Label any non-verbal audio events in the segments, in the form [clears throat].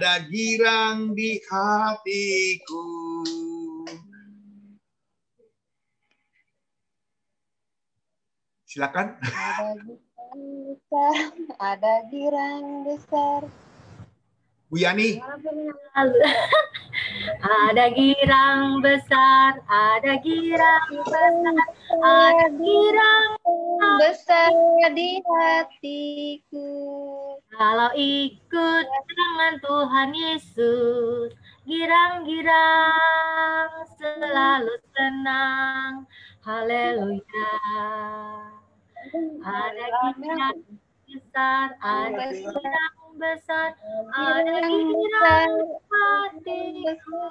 ada girang di hatiku. Silakan. Ada girang besar, ada girang besar. Bu Yani. [laughs] Ada girang besar, ada girang besar, ada girang besar di hatiku. Kalau ikut dengan Tuhan Yesus, girang-girang selalu tenang. Haleluya. Ada girang besar, ada girang besar, ada girang hatiku.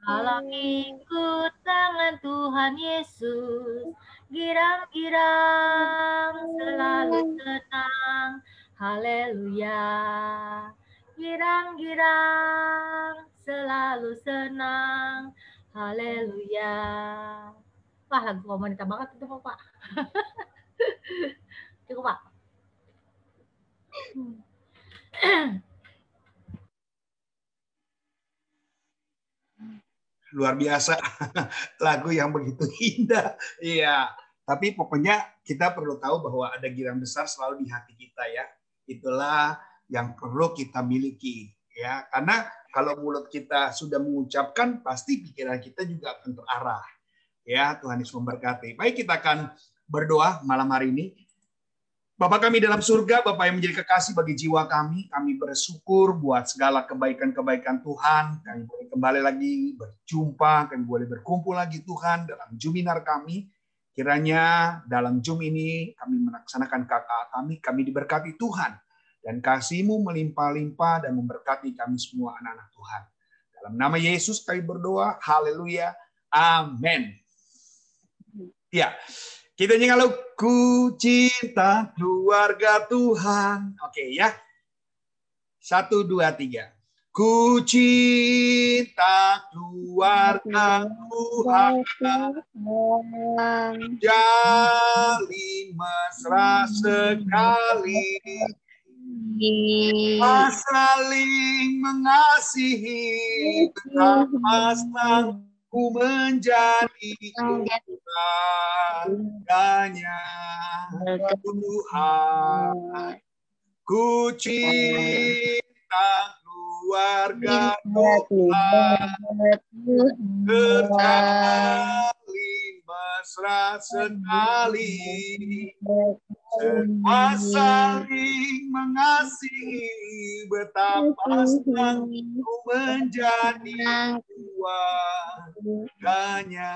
Kalau ikut dengan Tuhan Yesus, girang-girang selalu tenang. Haleluya. Girang-girang selalu senang. Haleluya. Wah, lagu wanita banget itu Pak. [laughs] Cukup Pak. Luar biasa. [laughs] Lagu yang begitu indah. Iya. Tapi pokoknya kita perlu tahu bahwa ada girang besar selalu di hati kita ya. Itulah yang perlu kita miliki ya. Karena kalau mulut kita sudah mengucapkan pasti pikiran kita juga akan terarah. Ya, Tuhan Yesus memberkati. Baik, kita akan berdoa malam hari ini. Bapak kami dalam surga, Bapak yang menjadi kekasih bagi jiwa kami, kami bersyukur buat segala kebaikan-kebaikan Tuhan. Kami boleh kembali lagi berjumpa, kami boleh berkumpul lagi Tuhan dalam Juminar kami. Kiranya dalam Jum ini kami melaksanakan kakak kami, kami diberkati Tuhan. Dan kasih-Mu melimpah-limpah dan memberkati kami semua anak-anak Tuhan. Dalam nama Yesus kami berdoa, haleluya, amin. Ya, kita nyanyi ku cinta keluarga Tuhan. Oke ya. Satu, dua, tiga. Ku cinta keluarga Tuhan. Jalin mesra sekali. Saling mengasihi. Betapa ku menjadi keluarganya Tuhan. Ku cinta keluarga Tuhan. Terjalin mesra sekali. Semua saling mengasihi betapa senang ku menjadi keluarganya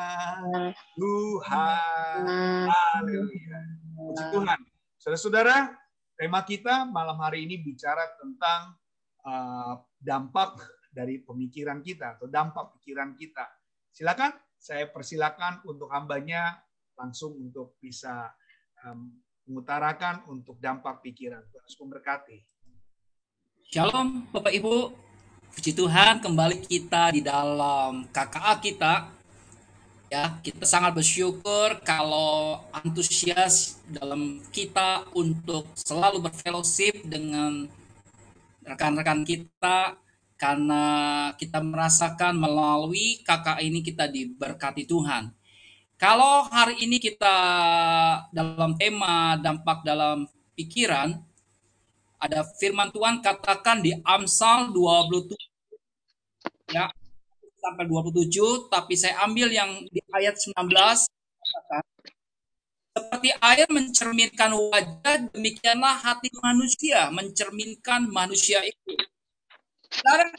Tuhan. Haleluya. Puji Tuhan. Saudara-saudara, tema kita malam hari ini bicara tentang uh, dampak dari pemikiran kita atau dampak pikiran kita. Silakan, saya persilakan untuk hambanya langsung untuk bisa um, mengutarakan untuk dampak pikiran. Terus memberkati. Shalom Bapak Ibu. Puji Tuhan kembali kita di dalam KKA kita. Ya, kita sangat bersyukur kalau antusias dalam kita untuk selalu berfellowship dengan rekan-rekan kita karena kita merasakan melalui KKA ini kita diberkati Tuhan. Kalau hari ini kita dalam tema dampak dalam pikiran, ada firman Tuhan katakan di Amsal 27 ya sampai 27, tapi saya ambil yang di ayat 19 katakan, seperti air mencerminkan wajah, demikianlah hati manusia mencerminkan manusia itu. Sekarang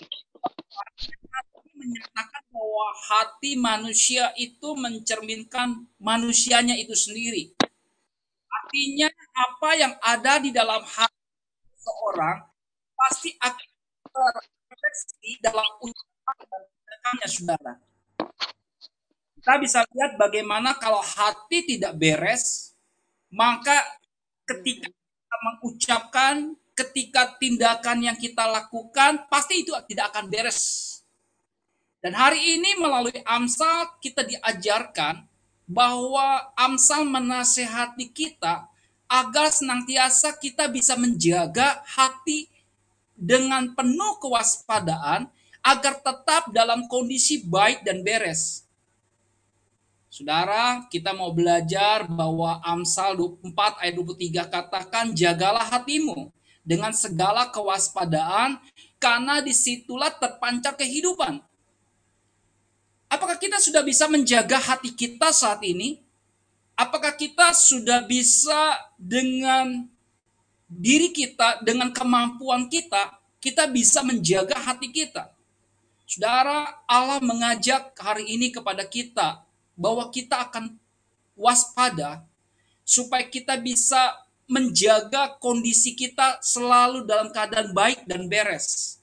menyatakan bahwa hati manusia itu mencerminkan manusianya itu sendiri. Artinya apa yang ada di dalam hati seorang pasti akan terrefleksi dalam ucapan dan saudara. Kita bisa lihat bagaimana kalau hati tidak beres, maka ketika kita mengucapkan, ketika tindakan yang kita lakukan, pasti itu tidak akan beres dan hari ini melalui Amsal kita diajarkan bahwa Amsal menasehati kita agar senantiasa kita bisa menjaga hati dengan penuh kewaspadaan agar tetap dalam kondisi baik dan beres. Saudara, kita mau belajar bahwa Amsal 24 ayat 23 katakan, jagalah hatimu dengan segala kewaspadaan, karena di situlah terpancar kehidupan. Apakah kita sudah bisa menjaga hati kita saat ini? Apakah kita sudah bisa dengan diri kita, dengan kemampuan kita, kita bisa menjaga hati kita? Saudara, Allah mengajak hari ini kepada kita bahwa kita akan waspada supaya kita bisa menjaga kondisi kita selalu dalam keadaan baik dan beres.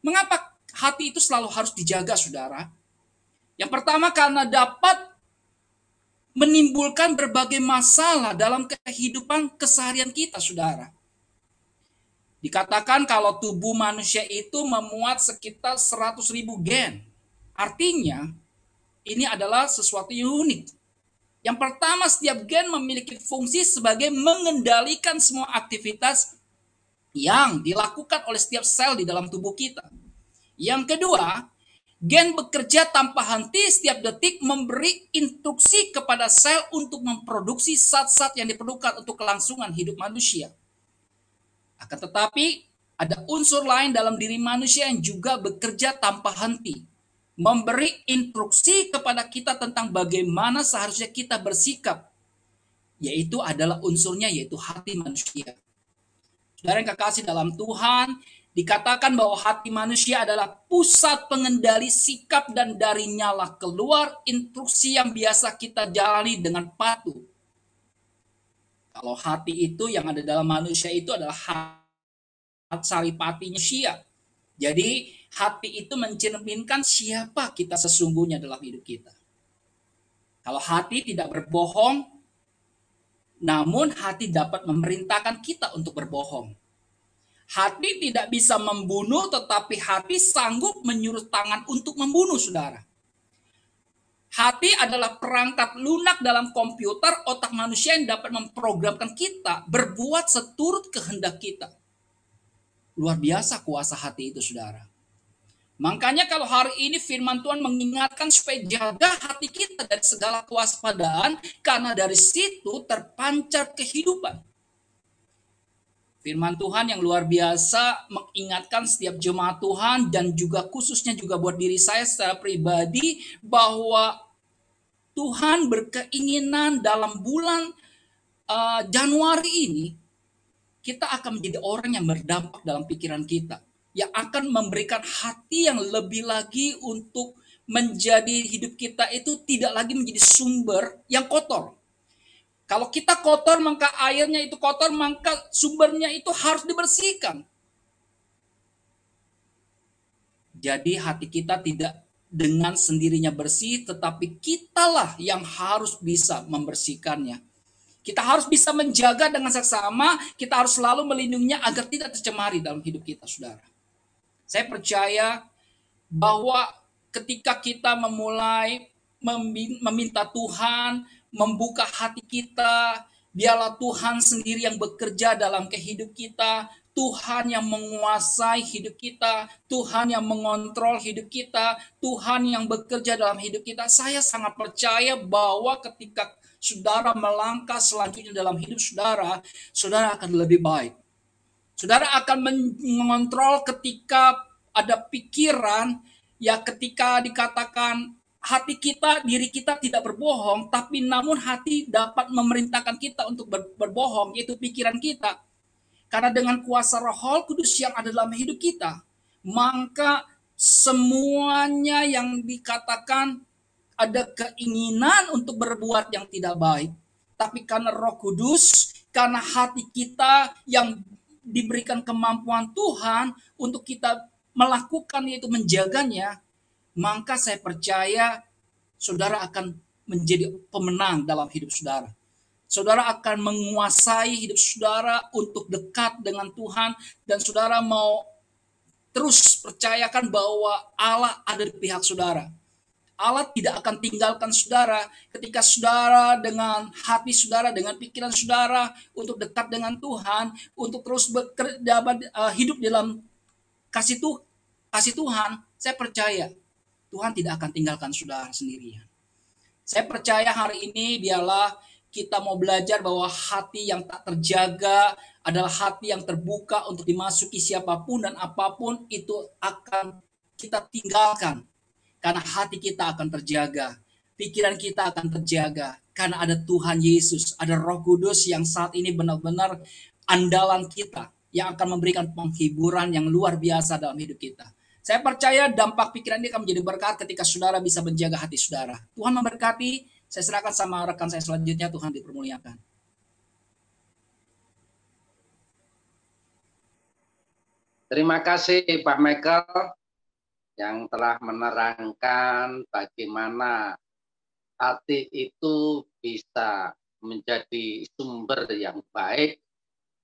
Mengapa hati itu selalu harus dijaga, saudara? Yang pertama karena dapat menimbulkan berbagai masalah dalam kehidupan keseharian kita, saudara. Dikatakan kalau tubuh manusia itu memuat sekitar 100 ribu gen. Artinya, ini adalah sesuatu yang unik. Yang pertama, setiap gen memiliki fungsi sebagai mengendalikan semua aktivitas yang dilakukan oleh setiap sel di dalam tubuh kita. Yang kedua, gen bekerja tanpa henti setiap detik memberi instruksi kepada sel untuk memproduksi zat-zat yang diperlukan untuk kelangsungan hidup manusia. Akan tetapi, ada unsur lain dalam diri manusia yang juga bekerja tanpa henti. Memberi instruksi kepada kita tentang bagaimana seharusnya kita bersikap. Yaitu adalah unsurnya, yaitu hati manusia. Saudara yang kekasih dalam Tuhan, dikatakan bahwa hati manusia adalah pusat pengendali sikap dan dari nyala keluar instruksi yang biasa kita jalani dengan patuh kalau hati itu yang ada dalam manusia itu adalah hati saripati manusia. Jadi hati itu mencerminkan siapa kita sesungguhnya dalam hidup kita. Kalau hati tidak berbohong, namun hati dapat memerintahkan kita untuk berbohong. Hati tidak bisa membunuh, tetapi hati sanggup menyuruh tangan untuk membunuh, saudara. Hati adalah perangkat lunak dalam komputer otak manusia yang dapat memprogramkan kita berbuat seturut kehendak kita. Luar biasa kuasa hati itu, saudara. Makanya kalau hari ini firman Tuhan mengingatkan supaya jaga hati kita dari segala kewaspadaan karena dari situ terpancar kehidupan. Firman Tuhan yang luar biasa mengingatkan setiap jemaat Tuhan dan juga khususnya juga buat diri saya secara pribadi bahwa Tuhan berkeinginan dalam bulan uh, Januari ini kita akan menjadi orang yang berdampak dalam pikiran kita yang akan memberikan hati yang lebih lagi untuk menjadi hidup kita itu tidak lagi menjadi sumber yang kotor kalau kita kotor, maka airnya itu kotor, maka sumbernya itu harus dibersihkan. Jadi hati kita tidak dengan sendirinya bersih, tetapi kitalah yang harus bisa membersihkannya. Kita harus bisa menjaga dengan seksama, kita harus selalu melindunginya agar tidak tercemari dalam hidup kita, saudara. Saya percaya bahwa ketika kita memulai meminta Tuhan membuka hati kita. Biarlah Tuhan sendiri yang bekerja dalam kehidup kita. Tuhan yang menguasai hidup kita, Tuhan yang mengontrol hidup kita, Tuhan yang bekerja dalam hidup kita. Saya sangat percaya bahwa ketika saudara melangkah selanjutnya dalam hidup saudara, saudara akan lebih baik. Saudara akan mengontrol ketika ada pikiran, ya ketika dikatakan hati kita, diri kita tidak berbohong, tapi namun hati dapat memerintahkan kita untuk ber, berbohong, yaitu pikiran kita. Karena dengan kuasa roh kudus yang ada dalam hidup kita, maka semuanya yang dikatakan ada keinginan untuk berbuat yang tidak baik. Tapi karena roh kudus, karena hati kita yang diberikan kemampuan Tuhan untuk kita melakukan yaitu menjaganya, maka saya percaya saudara akan menjadi pemenang dalam hidup saudara. Saudara akan menguasai hidup saudara untuk dekat dengan Tuhan dan saudara mau terus percayakan bahwa Allah ada di pihak saudara. Allah tidak akan tinggalkan saudara ketika saudara dengan hati saudara, dengan pikiran saudara untuk dekat dengan Tuhan, untuk terus bekerja, hidup dalam kasih tuh kasih Tuhan, saya percaya Tuhan tidak akan tinggalkan saudara sendirian. Saya percaya hari ini dialah kita mau belajar bahwa hati yang tak terjaga adalah hati yang terbuka untuk dimasuki siapa pun dan apa pun itu akan kita tinggalkan. Karena hati kita akan terjaga. Pikiran kita akan terjaga. Karena ada Tuhan Yesus, ada roh kudus yang saat ini benar-benar andalan kita. Yang akan memberikan penghiburan yang luar biasa dalam hidup kita. Saya percaya dampak pikiran ini akan menjadi berkat ketika saudara bisa menjaga hati saudara. Tuhan memberkati. Saya serahkan sama rekan saya selanjutnya. Tuhan dipermuliakan. Terima kasih Pak Michael yang telah menerangkan bagaimana hati itu bisa menjadi sumber yang baik,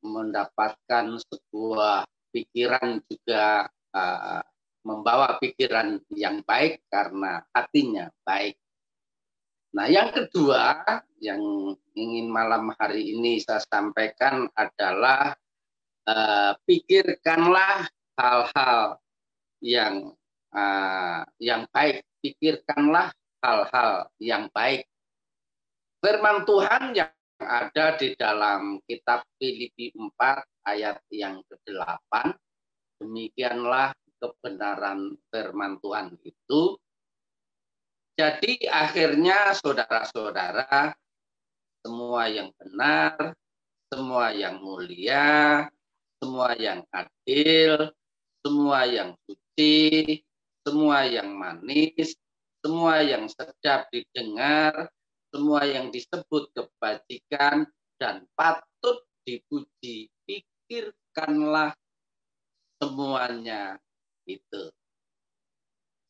mendapatkan sebuah pikiran juga uh, membawa pikiran yang baik karena hatinya baik. Nah, yang kedua yang ingin malam hari ini saya sampaikan adalah uh, pikirkanlah hal-hal yang uh, yang baik, pikirkanlah hal-hal yang baik. Firman Tuhan yang ada di dalam kitab Filipi 4 ayat yang ke-8 demikianlah kebenaran firman Tuhan itu. Jadi akhirnya saudara-saudara, semua yang benar, semua yang mulia, semua yang adil, semua yang suci, semua yang manis, semua yang sedap didengar, semua yang disebut kebajikan dan patut dipuji. Pikirkanlah semuanya itu.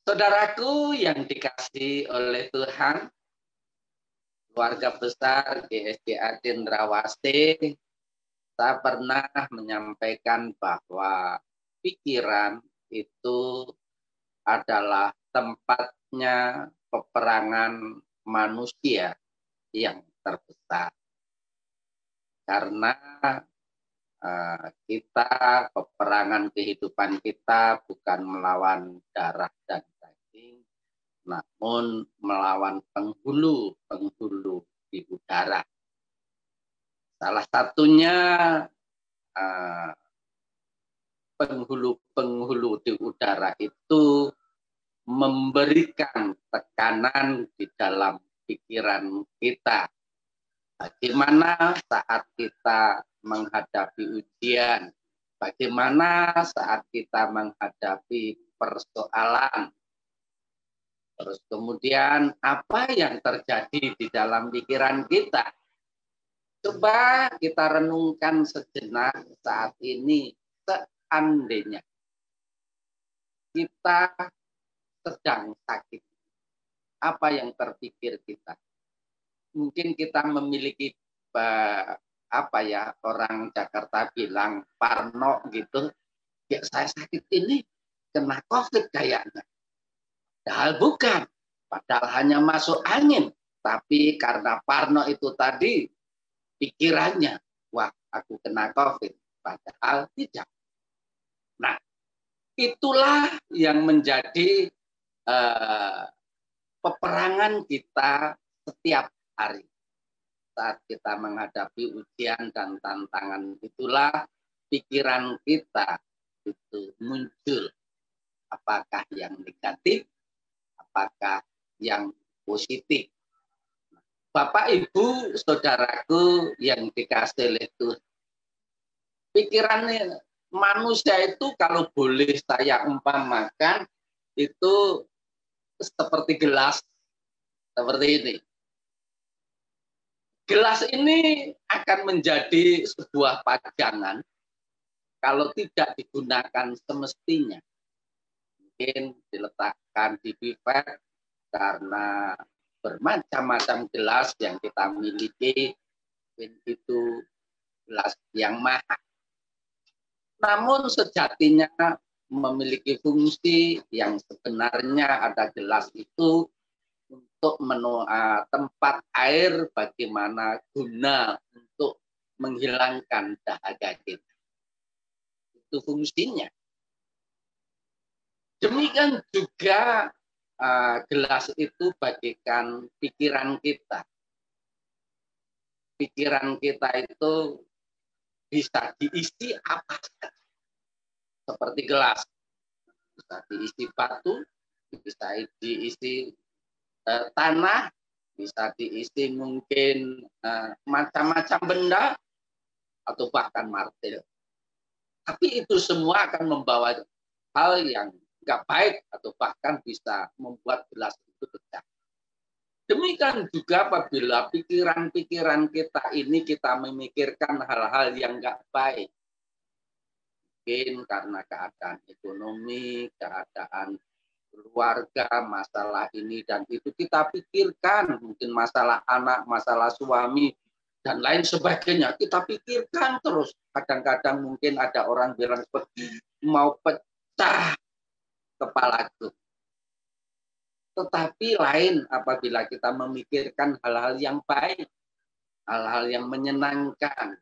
Saudaraku yang dikasih oleh Tuhan, keluarga besar GSDA Cendrawasih, saya pernah menyampaikan bahwa pikiran itu adalah tempatnya peperangan manusia yang terbesar. Karena kita peperangan kehidupan kita bukan melawan darah dan daging, namun melawan penghulu-penghulu di udara. Salah satunya eh, penghulu-penghulu di udara itu memberikan tekanan di dalam pikiran kita. Bagaimana saat kita menghadapi ujian, bagaimana saat kita menghadapi persoalan. Terus kemudian apa yang terjadi di dalam pikiran kita? Coba kita renungkan sejenak saat ini seandainya kita sedang sakit. Apa yang terpikir kita? Mungkin kita memiliki eh, apa ya orang Jakarta bilang parno gitu. Ya saya sakit ini kena covid kayaknya. Padahal bukan. Padahal hanya masuk angin. Tapi karena parno itu tadi pikirannya wah aku kena covid. Padahal tidak. Nah itulah yang menjadi uh, peperangan kita setiap hari saat kita menghadapi ujian dan tantangan itulah pikiran kita itu muncul. Apakah yang negatif? Apakah yang positif? Bapak Ibu saudaraku yang dikasih oleh Tuhan pikirannya manusia itu kalau boleh saya umpamakan itu seperti gelas seperti ini Gelas ini akan menjadi sebuah pajangan kalau tidak digunakan semestinya. Mungkin diletakkan di pipet karena bermacam-macam gelas yang kita miliki itu gelas yang mahal. Namun sejatinya memiliki fungsi yang sebenarnya ada gelas itu untuk menu, uh, tempat air bagaimana guna untuk menghilangkan dahaga kita. Itu fungsinya. Demikian juga uh, gelas itu bagikan pikiran kita. Pikiran kita itu bisa diisi apa saja. Seperti gelas. Bisa diisi batu, bisa diisi uh, tanah, bisa diisi mungkin uh, macam-macam benda, atau bahkan martil. Tapi itu semua akan membawa hal yang nggak baik atau bahkan bisa membuat gelas itu pecah. Demikian juga apabila pikiran-pikiran kita ini kita memikirkan hal-hal yang nggak baik. Mungkin karena keadaan ekonomi, keadaan keluarga, masalah ini dan itu kita pikirkan. Mungkin masalah anak, masalah suami, dan lain sebagainya. Kita pikirkan terus. Kadang-kadang mungkin ada orang bilang seperti mau pecah kepalaku. Tetapi lain apabila kita memikirkan hal-hal yang baik, hal-hal yang menyenangkan.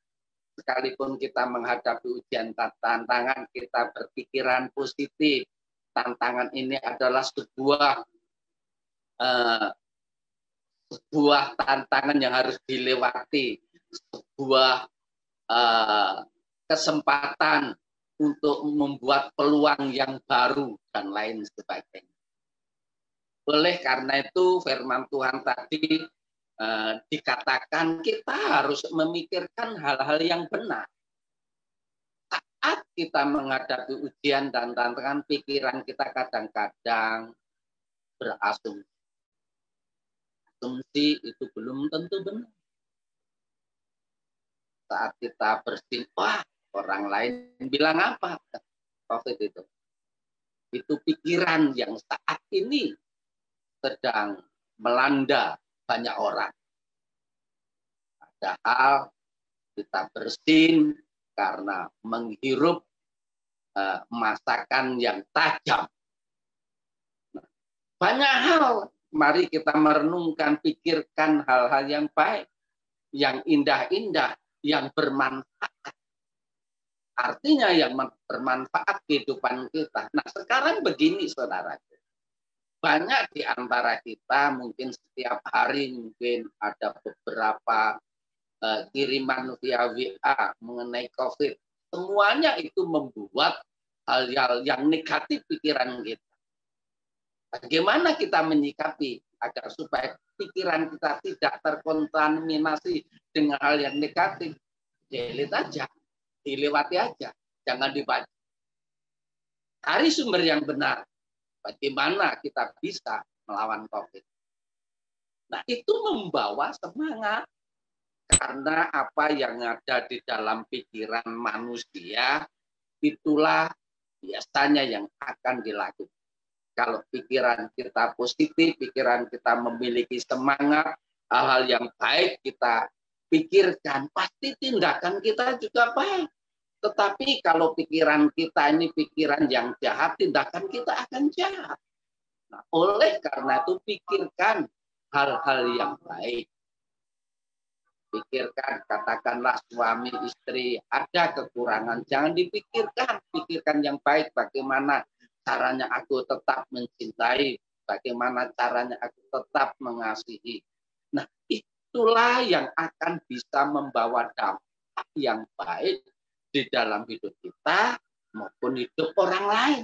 Sekalipun kita menghadapi ujian tantangan, kita berpikiran positif. Tantangan ini adalah sebuah uh, sebuah tantangan yang harus dilewati, sebuah uh, kesempatan untuk membuat peluang yang baru dan lain sebagainya. Oleh karena itu firman Tuhan tadi eh, dikatakan kita harus memikirkan hal-hal yang benar. Saat kita menghadapi ujian dan tantangan, pikiran kita kadang-kadang berasumsi. Asumsi itu belum tentu benar. Saat kita bersin, wah Orang lain bilang apa? COVID itu. Itu pikiran yang saat ini sedang melanda banyak orang. Padahal kita bersin karena menghirup uh, masakan yang tajam. Banyak hal, mari kita merenungkan, pikirkan hal-hal yang baik, yang indah-indah, yang bermanfaat Artinya yang bermanfaat kehidupan kita. Nah sekarang begini saudara. Banyak di antara kita mungkin setiap hari mungkin ada beberapa kiriman via WA mengenai COVID. Semuanya itu membuat hal-hal yang negatif pikiran kita. Bagaimana kita menyikapi agar supaya pikiran kita tidak terkontaminasi dengan hal yang negatif? Delete aja dilewati aja, jangan dibaca. Cari sumber yang benar. Bagaimana kita bisa melawan COVID. Nah, itu membawa semangat karena apa yang ada di dalam pikiran manusia itulah biasanya yang akan dilakukan. Kalau pikiran kita positif, pikiran kita memiliki semangat, hal-hal yang baik kita pikirkan, pasti tindakan kita juga baik. Tetapi kalau pikiran kita ini pikiran yang jahat, tindakan kita akan jahat. Nah, oleh karena itu pikirkan hal-hal yang baik. Pikirkan, katakanlah suami istri ada kekurangan, jangan dipikirkan, pikirkan yang baik bagaimana caranya aku tetap mencintai, bagaimana caranya aku tetap mengasihi. Nah, itulah yang akan bisa membawa dampak yang baik di dalam hidup kita maupun hidup orang lain.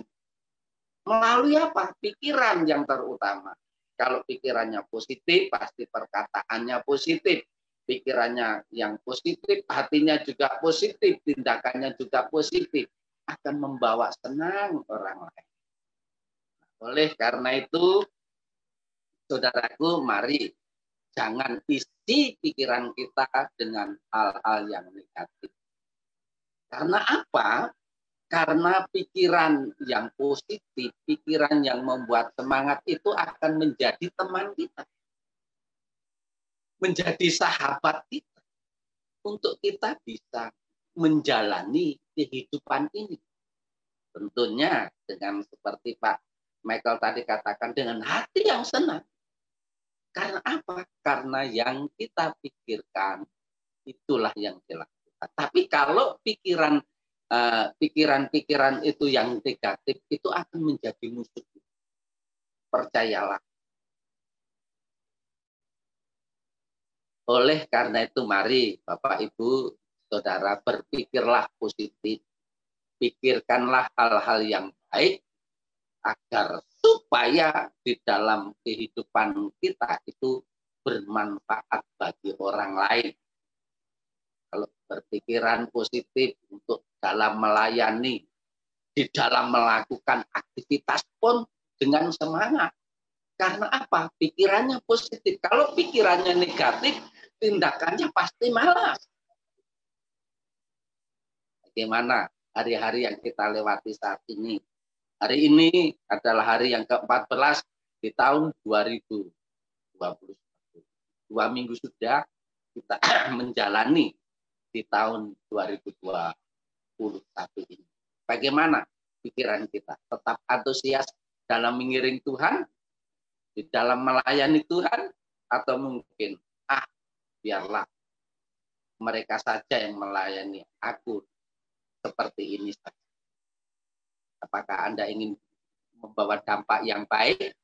Melalui apa? Pikiran yang terutama. Kalau pikirannya positif, pasti perkataannya positif. Pikirannya yang positif, hatinya juga positif, tindakannya juga positif. Akan membawa senang orang lain. Oleh karena itu, saudaraku, mari jangan isi pikiran kita dengan hal-hal yang negatif. Karena apa? Karena pikiran yang positif, pikiran yang membuat semangat itu akan menjadi teman kita. Menjadi sahabat kita. Untuk kita bisa menjalani kehidupan ini. Tentunya dengan seperti Pak Michael tadi katakan dengan hati yang senang. Karena apa? Karena yang kita pikirkan itulah yang dilakukan. Tapi kalau pikiran eh, pikiran-pikiran itu yang negatif itu akan menjadi musuh. Percayalah. Oleh karena itu mari Bapak Ibu Saudara berpikirlah positif. Pikirkanlah hal-hal yang baik agar supaya di dalam kehidupan kita itu bermanfaat bagi orang lain. Kalau berpikiran positif untuk dalam melayani, di dalam melakukan aktivitas pun dengan semangat. Karena apa? Pikirannya positif. Kalau pikirannya negatif, tindakannya pasti malas. Bagaimana hari-hari yang kita lewati saat ini? Hari ini adalah hari yang ke-14 di tahun 2020. Dua minggu sudah kita [clears throat] menjalani di tahun 2020 tapi ini. Bagaimana pikiran kita? Tetap antusias dalam mengiring Tuhan? Di dalam melayani Tuhan? Atau mungkin, biarlah mereka saja yang melayani aku seperti ini saja. Apakah Anda ingin membawa dampak yang baik?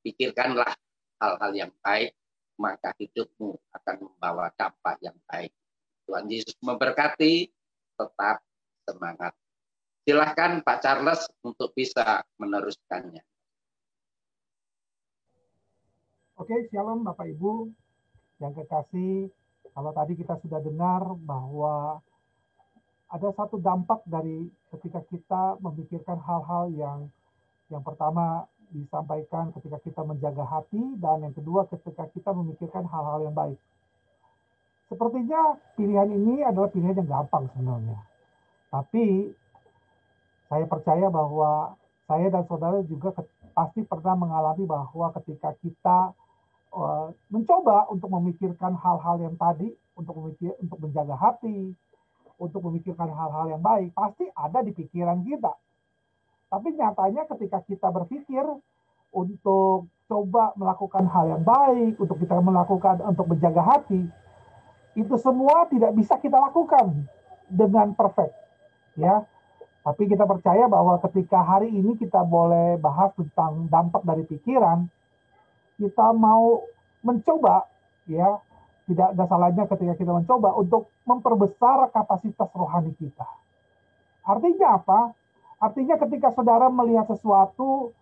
Pikirkanlah hal-hal yang baik, maka hidupmu akan membawa dampak yang baik. Tuhan Yesus memberkati, tetap semangat. Silahkan Pak Charles untuk bisa meneruskannya. Oke, shalom Bapak Ibu yang kekasih. Kalau tadi kita sudah dengar bahwa ada satu dampak dari ketika kita memikirkan hal-hal yang yang pertama disampaikan ketika kita menjaga hati dan yang kedua ketika kita memikirkan hal-hal yang baik. Sepertinya pilihan ini adalah pilihan yang gampang sebenarnya. Tapi saya percaya bahwa saya dan saudara juga pasti pernah mengalami bahwa ketika kita mencoba untuk memikirkan hal-hal yang tadi, untuk memikir, untuk menjaga hati, untuk memikirkan hal-hal yang baik pasti ada di pikiran kita. Tapi nyatanya ketika kita berpikir untuk coba melakukan hal yang baik, untuk kita melakukan untuk menjaga hati, itu semua tidak bisa kita lakukan dengan perfect. Ya. Tapi kita percaya bahwa ketika hari ini kita boleh bahas tentang dampak dari pikiran, kita mau mencoba ya tidak ada salahnya ketika kita mencoba untuk memperbesar kapasitas rohani kita. Artinya apa? Artinya ketika saudara melihat sesuatu,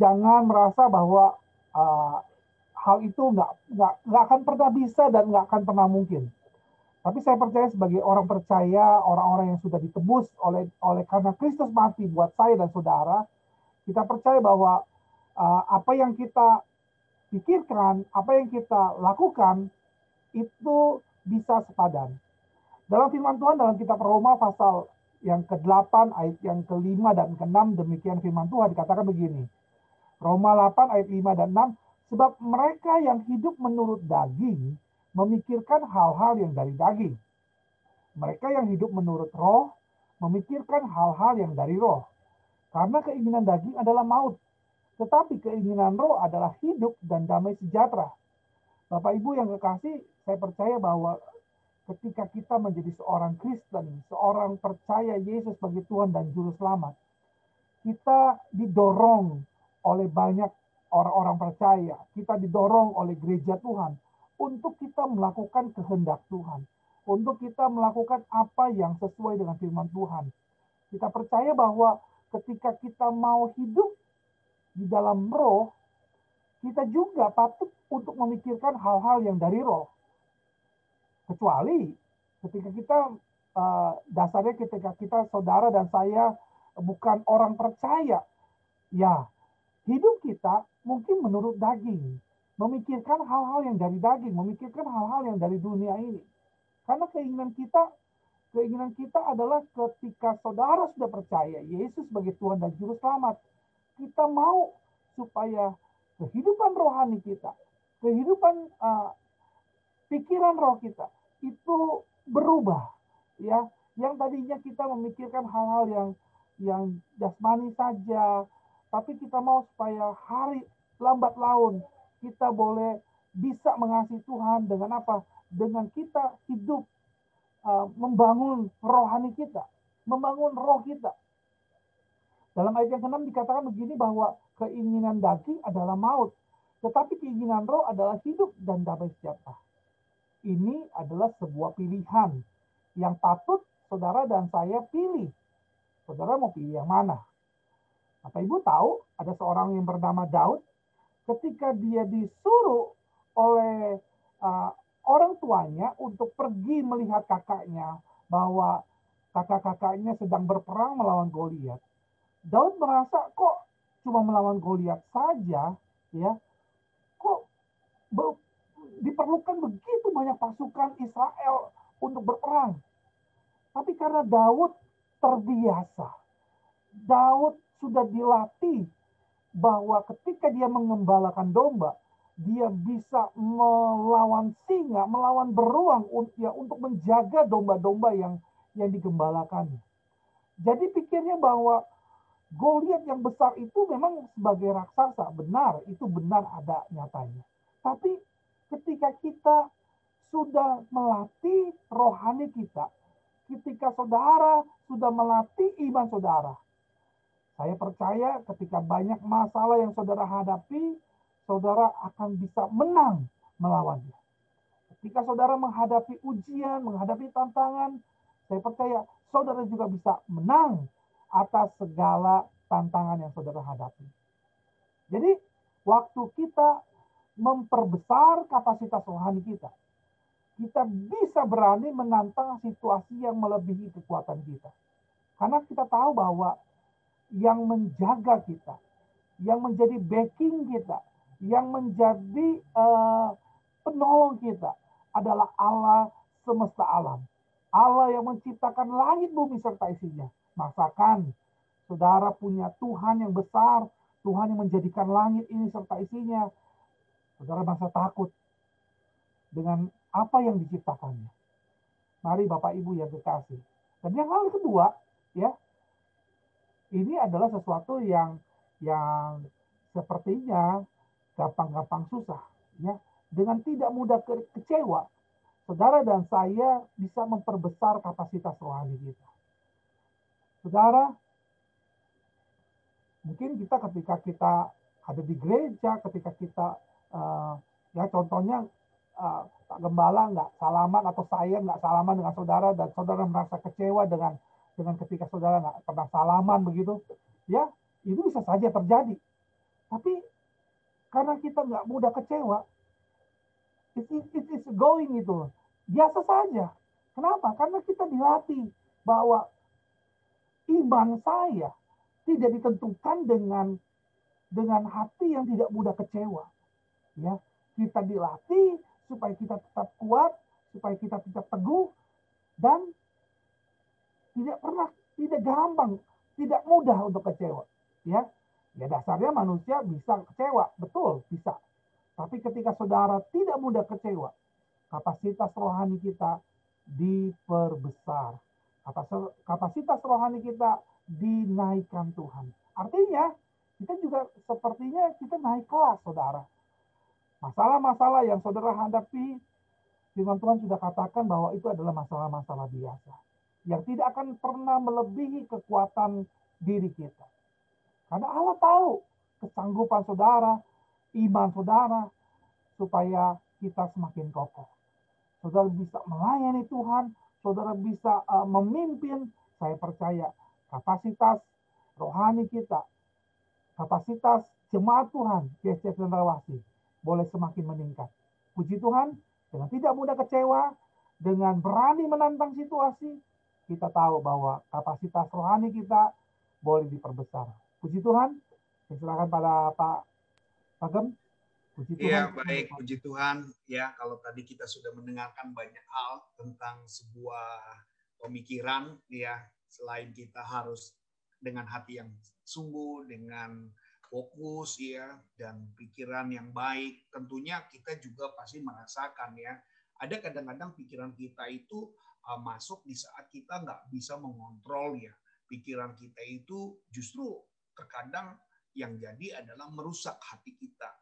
jangan merasa bahwa uh, hal itu nggak nggak nggak akan pernah bisa dan nggak akan pernah mungkin. Tapi saya percaya sebagai orang percaya, orang-orang yang sudah ditebus oleh oleh karena Kristus mati buat saya dan saudara, kita percaya bahwa uh, apa yang kita pikirkan, apa yang kita lakukan itu bisa sepadan. Dalam firman Tuhan dalam kitab Roma pasal yang ke-8 ayat yang ke-5 dan ke-6 demikian firman Tuhan dikatakan begini. Roma 8 ayat 5 dan 6 sebab mereka yang hidup menurut daging memikirkan hal-hal yang dari daging. Mereka yang hidup menurut roh memikirkan hal-hal yang dari roh. Karena keinginan daging adalah maut, tetapi keinginan roh adalah hidup dan damai sejahtera. Bapak Ibu yang kekasih, saya percaya bahwa ketika kita menjadi seorang Kristen, seorang percaya Yesus sebagai Tuhan dan Juru Selamat, kita didorong oleh banyak orang-orang percaya, kita didorong oleh gereja Tuhan untuk kita melakukan kehendak Tuhan, untuk kita melakukan apa yang sesuai dengan firman Tuhan. Kita percaya bahwa ketika kita mau hidup di dalam roh, kita juga patut untuk memikirkan hal-hal yang dari roh. Kecuali ketika kita uh, dasarnya ketika kita saudara dan saya bukan orang percaya. Ya hidup kita mungkin menurut daging memikirkan hal-hal yang dari daging memikirkan hal-hal yang dari dunia ini. Karena keinginan kita keinginan kita adalah ketika saudara sudah percaya Yesus sebagai Tuhan dan Juru Selamat kita mau supaya kehidupan rohani kita kehidupan uh, pikiran roh kita itu berubah ya yang tadinya kita memikirkan hal-hal yang yang jasmani saja tapi kita mau supaya hari lambat laun kita boleh bisa mengasihi Tuhan dengan apa dengan kita hidup uh, membangun rohani kita membangun roh kita. Dalam ayat yang ke-6 dikatakan begini bahwa keinginan daging adalah maut, tetapi keinginan roh adalah hidup dan damai sejahtera. Ini adalah sebuah pilihan yang patut saudara dan saya pilih. Saudara mau pilih yang mana? Bapak Ibu tahu ada seorang yang bernama Daud ketika dia disuruh oleh uh, orang tuanya untuk pergi melihat kakaknya bahwa kakak-kakaknya sedang berperang melawan Goliat. Daud merasa kok cuma melawan Goliat saja, ya, kok diperlukan begitu banyak pasukan Israel untuk berperang. Tapi karena Daud terbiasa, Daud sudah dilatih bahwa ketika dia mengembalakan domba, dia bisa melawan singa, melawan beruang ya untuk menjaga domba-domba yang yang digembalakannya. Jadi pikirnya bahwa Goliat yang besar itu memang sebagai raksasa, benar, itu benar ada nyatanya. Tapi ketika kita sudah melatih rohani kita, ketika saudara sudah melatih iman saudara, saya percaya ketika banyak masalah yang saudara hadapi, saudara akan bisa menang melawannya. Ketika saudara menghadapi ujian, menghadapi tantangan, saya percaya saudara juga bisa menang atas segala tantangan yang saudara hadapi. Jadi, waktu kita memperbesar kapasitas rohani kita, kita bisa berani menantang situasi yang melebihi kekuatan kita. Karena kita tahu bahwa yang menjaga kita, yang menjadi backing kita, yang menjadi uh, penolong kita adalah Allah semesta alam. Allah yang menciptakan langit bumi serta isinya. Masakan, saudara punya Tuhan yang besar, Tuhan yang menjadikan langit ini serta isinya. Saudara masa takut dengan apa yang diciptakannya. Mari Bapak Ibu yang kekasih. Dan yang hal kedua, ya, ini adalah sesuatu yang yang sepertinya gampang-gampang susah, ya. Dengan tidak mudah ke kecewa, saudara dan saya bisa memperbesar kapasitas rohani kita. Saudara, mungkin kita ketika kita ada di gereja, ketika kita uh, ya contohnya uh, Pak Gembala nggak salaman atau saya nggak salaman dengan saudara dan saudara merasa kecewa dengan dengan ketika saudara nggak pernah salaman begitu, ya itu bisa saja terjadi. Tapi karena kita nggak mudah kecewa, it, it, it is going itu biasa saja. Kenapa? Karena kita dilatih bahwa iman saya tidak ditentukan dengan dengan hati yang tidak mudah kecewa. Ya, kita dilatih supaya kita tetap kuat, supaya kita tetap teguh dan tidak pernah tidak gampang, tidak mudah untuk kecewa. Ya, ya dasarnya manusia bisa kecewa, betul bisa. Tapi ketika saudara tidak mudah kecewa, kapasitas rohani kita diperbesar. Kapasitas rohani kita dinaikkan Tuhan. Artinya, kita juga sepertinya kita naik kelas, saudara. Masalah-masalah yang saudara hadapi, firman Tuhan sudah katakan bahwa itu adalah masalah-masalah biasa. Yang tidak akan pernah melebihi kekuatan diri kita. Karena Allah tahu kesanggupan saudara, iman saudara, supaya kita semakin kokoh. Saudara bisa melayani Tuhan, saudara bisa uh, memimpin. Saya percaya kapasitas rohani kita, kapasitas jemaat Tuhan, GC Cendrawasih, boleh semakin meningkat. Puji Tuhan, dengan tidak mudah kecewa, dengan berani menantang situasi, kita tahu bahwa kapasitas rohani kita boleh diperbesar. Puji Tuhan, saya silakan pada Pak Pagem. Puji Tuhan. Iya, baik. Puji Tuhan. Ya, kalau tadi kita sudah mendengarkan banyak hal tentang sebuah pemikiran, ya, selain kita harus dengan hati yang sungguh, dengan fokus, ya, dan pikiran yang baik, tentunya kita juga pasti merasakan, ya, ada kadang-kadang pikiran kita itu uh, masuk di saat kita nggak bisa mengontrol, ya, pikiran kita itu justru terkadang yang jadi adalah merusak hati kita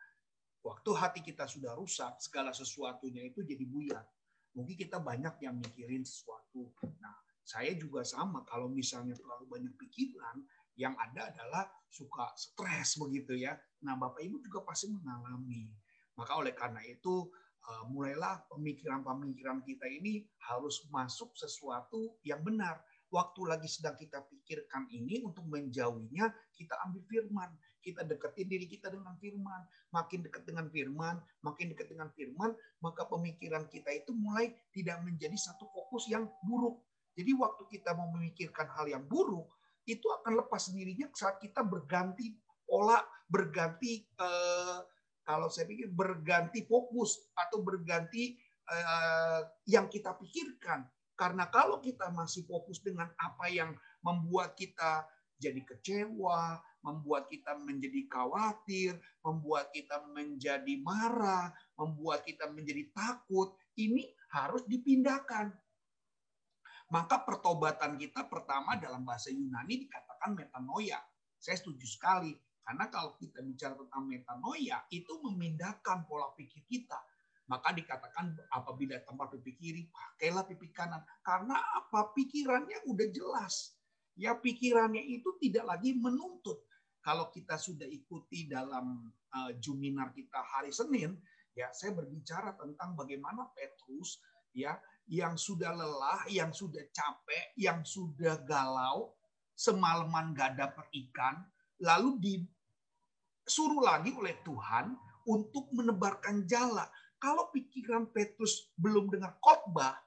Waktu hati kita sudah rusak, segala sesuatunya itu jadi buyar. Mungkin kita banyak yang mikirin sesuatu. Nah, saya juga sama kalau misalnya terlalu banyak pikiran yang ada adalah suka stres begitu ya. Nah, Bapak Ibu juga pasti mengalami. Maka oleh karena itu eh, mulailah pemikiran-pemikiran kita ini harus masuk sesuatu yang benar. Waktu lagi sedang kita pikirkan ini untuk menjauhinya, kita ambil firman. Kita deketin diri kita dengan firman. Makin dekat dengan firman, makin dekat dengan firman, maka pemikiran kita itu mulai tidak menjadi satu fokus yang buruk. Jadi waktu kita mau memikirkan hal yang buruk, itu akan lepas sendirinya saat kita berganti pola, berganti eh, kalau saya pikir berganti fokus atau berganti eh, yang kita pikirkan. Karena kalau kita masih fokus dengan apa yang membuat kita jadi kecewa, membuat kita menjadi khawatir, membuat kita menjadi marah, membuat kita menjadi takut, ini harus dipindahkan. Maka pertobatan kita pertama dalam bahasa Yunani dikatakan metanoia. Saya setuju sekali. Karena kalau kita bicara tentang metanoia, itu memindahkan pola pikir kita maka dikatakan apabila tempat pipi kiri, pakailah pipi kanan. Karena apa? Pikirannya udah jelas. Ya pikirannya itu tidak lagi menuntut. Kalau kita sudah ikuti dalam uh, Juminar kita hari Senin, ya saya berbicara tentang bagaimana Petrus ya yang sudah lelah, yang sudah capek, yang sudah galau, semalaman gak dapat ikan, lalu disuruh lagi oleh Tuhan untuk menebarkan jala. Kalau pikiran Petrus belum dengar khotbah,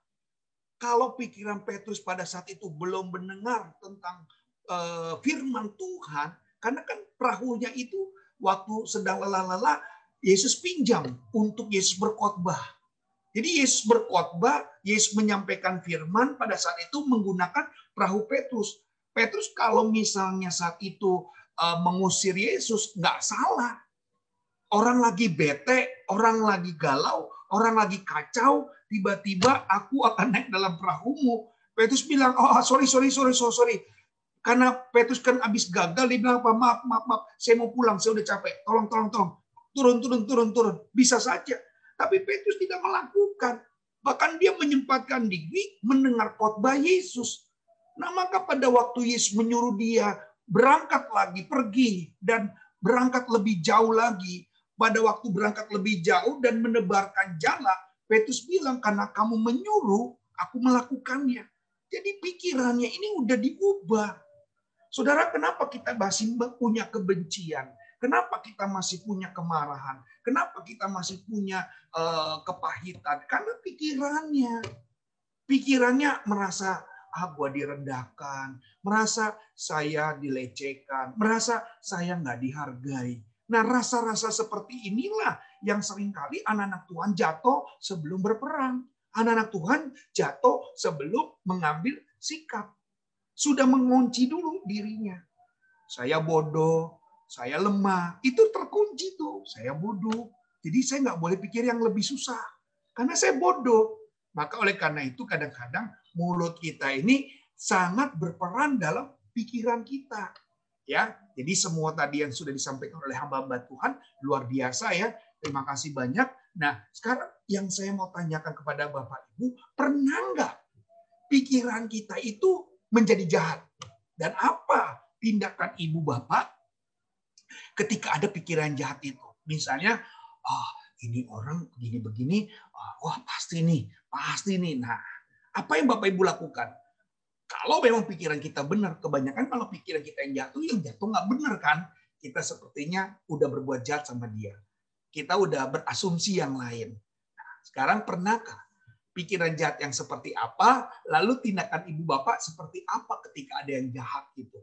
kalau pikiran Petrus pada saat itu belum mendengar tentang uh, firman Tuhan, karena kan perahunya itu waktu sedang lelah-lelah, Yesus pinjam untuk Yesus berkhotbah. Jadi Yesus berkhotbah, Yesus menyampaikan firman pada saat itu menggunakan perahu Petrus. Petrus kalau misalnya saat itu uh, mengusir Yesus, nggak salah. Orang lagi bete, orang lagi galau, orang lagi kacau, tiba-tiba aku akan naik dalam perahumu. Petrus bilang, oh sorry, sorry, sorry, sorry, sorry. Karena Petrus kan habis gagal, dia bilang, apa, maaf, maaf, maaf, saya mau pulang, saya udah capek, tolong, tolong, tolong. Turun, turun, turun, turun. Bisa saja. Tapi Petrus tidak melakukan. Bahkan dia menyempatkan diri mendengar khotbah Yesus. Nah maka pada waktu Yesus menyuruh dia berangkat lagi, pergi, dan berangkat lebih jauh lagi, pada waktu berangkat lebih jauh dan menebarkan jala, Petrus bilang, karena kamu menyuruh, aku melakukannya. Jadi pikirannya ini udah diubah. Saudara, kenapa kita masih punya kebencian? Kenapa kita masih punya kemarahan? Kenapa kita masih punya uh, kepahitan? Karena pikirannya. Pikirannya merasa, ah gua direndahkan. Merasa saya dilecehkan. Merasa saya nggak dihargai Nah, rasa-rasa seperti inilah yang sering kali anak-anak Tuhan jatuh sebelum berperang. Anak-anak Tuhan jatuh sebelum mengambil sikap. Sudah mengunci dulu dirinya. Saya bodoh, saya lemah. Itu terkunci tuh. Saya bodoh. Jadi saya nggak boleh pikir yang lebih susah. Karena saya bodoh. Maka oleh karena itu kadang-kadang mulut kita ini sangat berperan dalam pikiran kita ya. Jadi semua tadi yang sudah disampaikan oleh hamba-hamba Tuhan luar biasa ya. Terima kasih banyak. Nah, sekarang yang saya mau tanyakan kepada Bapak Ibu, pernah nggak pikiran kita itu menjadi jahat? Dan apa tindakan Ibu Bapak ketika ada pikiran jahat itu? Misalnya, oh, ini orang begini-begini, wah pasti nih, pasti nih. Nah, apa yang Bapak Ibu lakukan? Kalau memang pikiran kita benar, kebanyakan kalau pikiran kita yang jatuh, yang jatuh nggak benar kan? Kita sepertinya udah berbuat jahat sama dia. Kita udah berasumsi yang lain. Nah, sekarang pernahkah pikiran jahat yang seperti apa, lalu tindakan ibu bapak seperti apa ketika ada yang jahat gitu?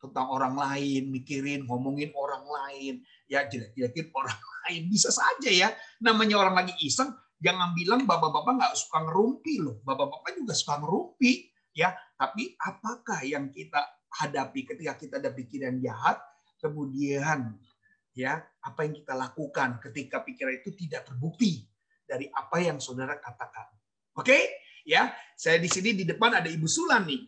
Tentang orang lain, mikirin, ngomongin orang lain, ya jelek-jelekin [laughs] orang lain. Bisa saja ya, namanya orang lagi iseng, jangan bilang bapak-bapak nggak suka ngerumpi loh. Bapak-bapak juga suka ngerumpi ya tapi apakah yang kita hadapi ketika kita ada pikiran jahat kemudian ya apa yang kita lakukan ketika pikiran itu tidak terbukti dari apa yang saudara katakan oke okay? ya saya di sini di depan ada ibu Sulan nih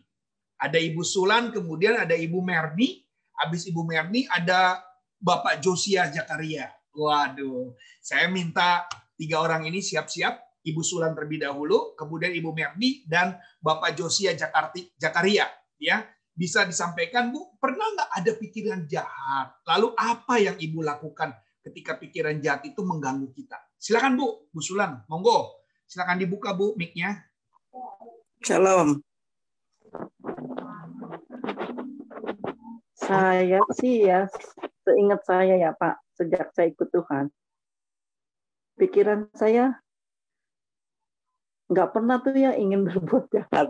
ada ibu Sulan kemudian ada ibu Merni habis ibu Merni ada Bapak Josia Jakaria waduh saya minta tiga orang ini siap-siap Ibu Sulan terlebih dahulu, kemudian Ibu Merni dan Bapak Josia Jakarti, Jakaria. Ya, bisa disampaikan Bu, pernah nggak ada pikiran jahat? Lalu apa yang Ibu lakukan ketika pikiran jahat itu mengganggu kita? Silakan Bu, Bu Sulan, monggo. Silakan dibuka Bu mic-nya. Shalom. Saya sih ya, seingat saya ya Pak, sejak saya ikut Tuhan, pikiran saya nggak pernah tuh ya ingin [laughs] berbuat jahat.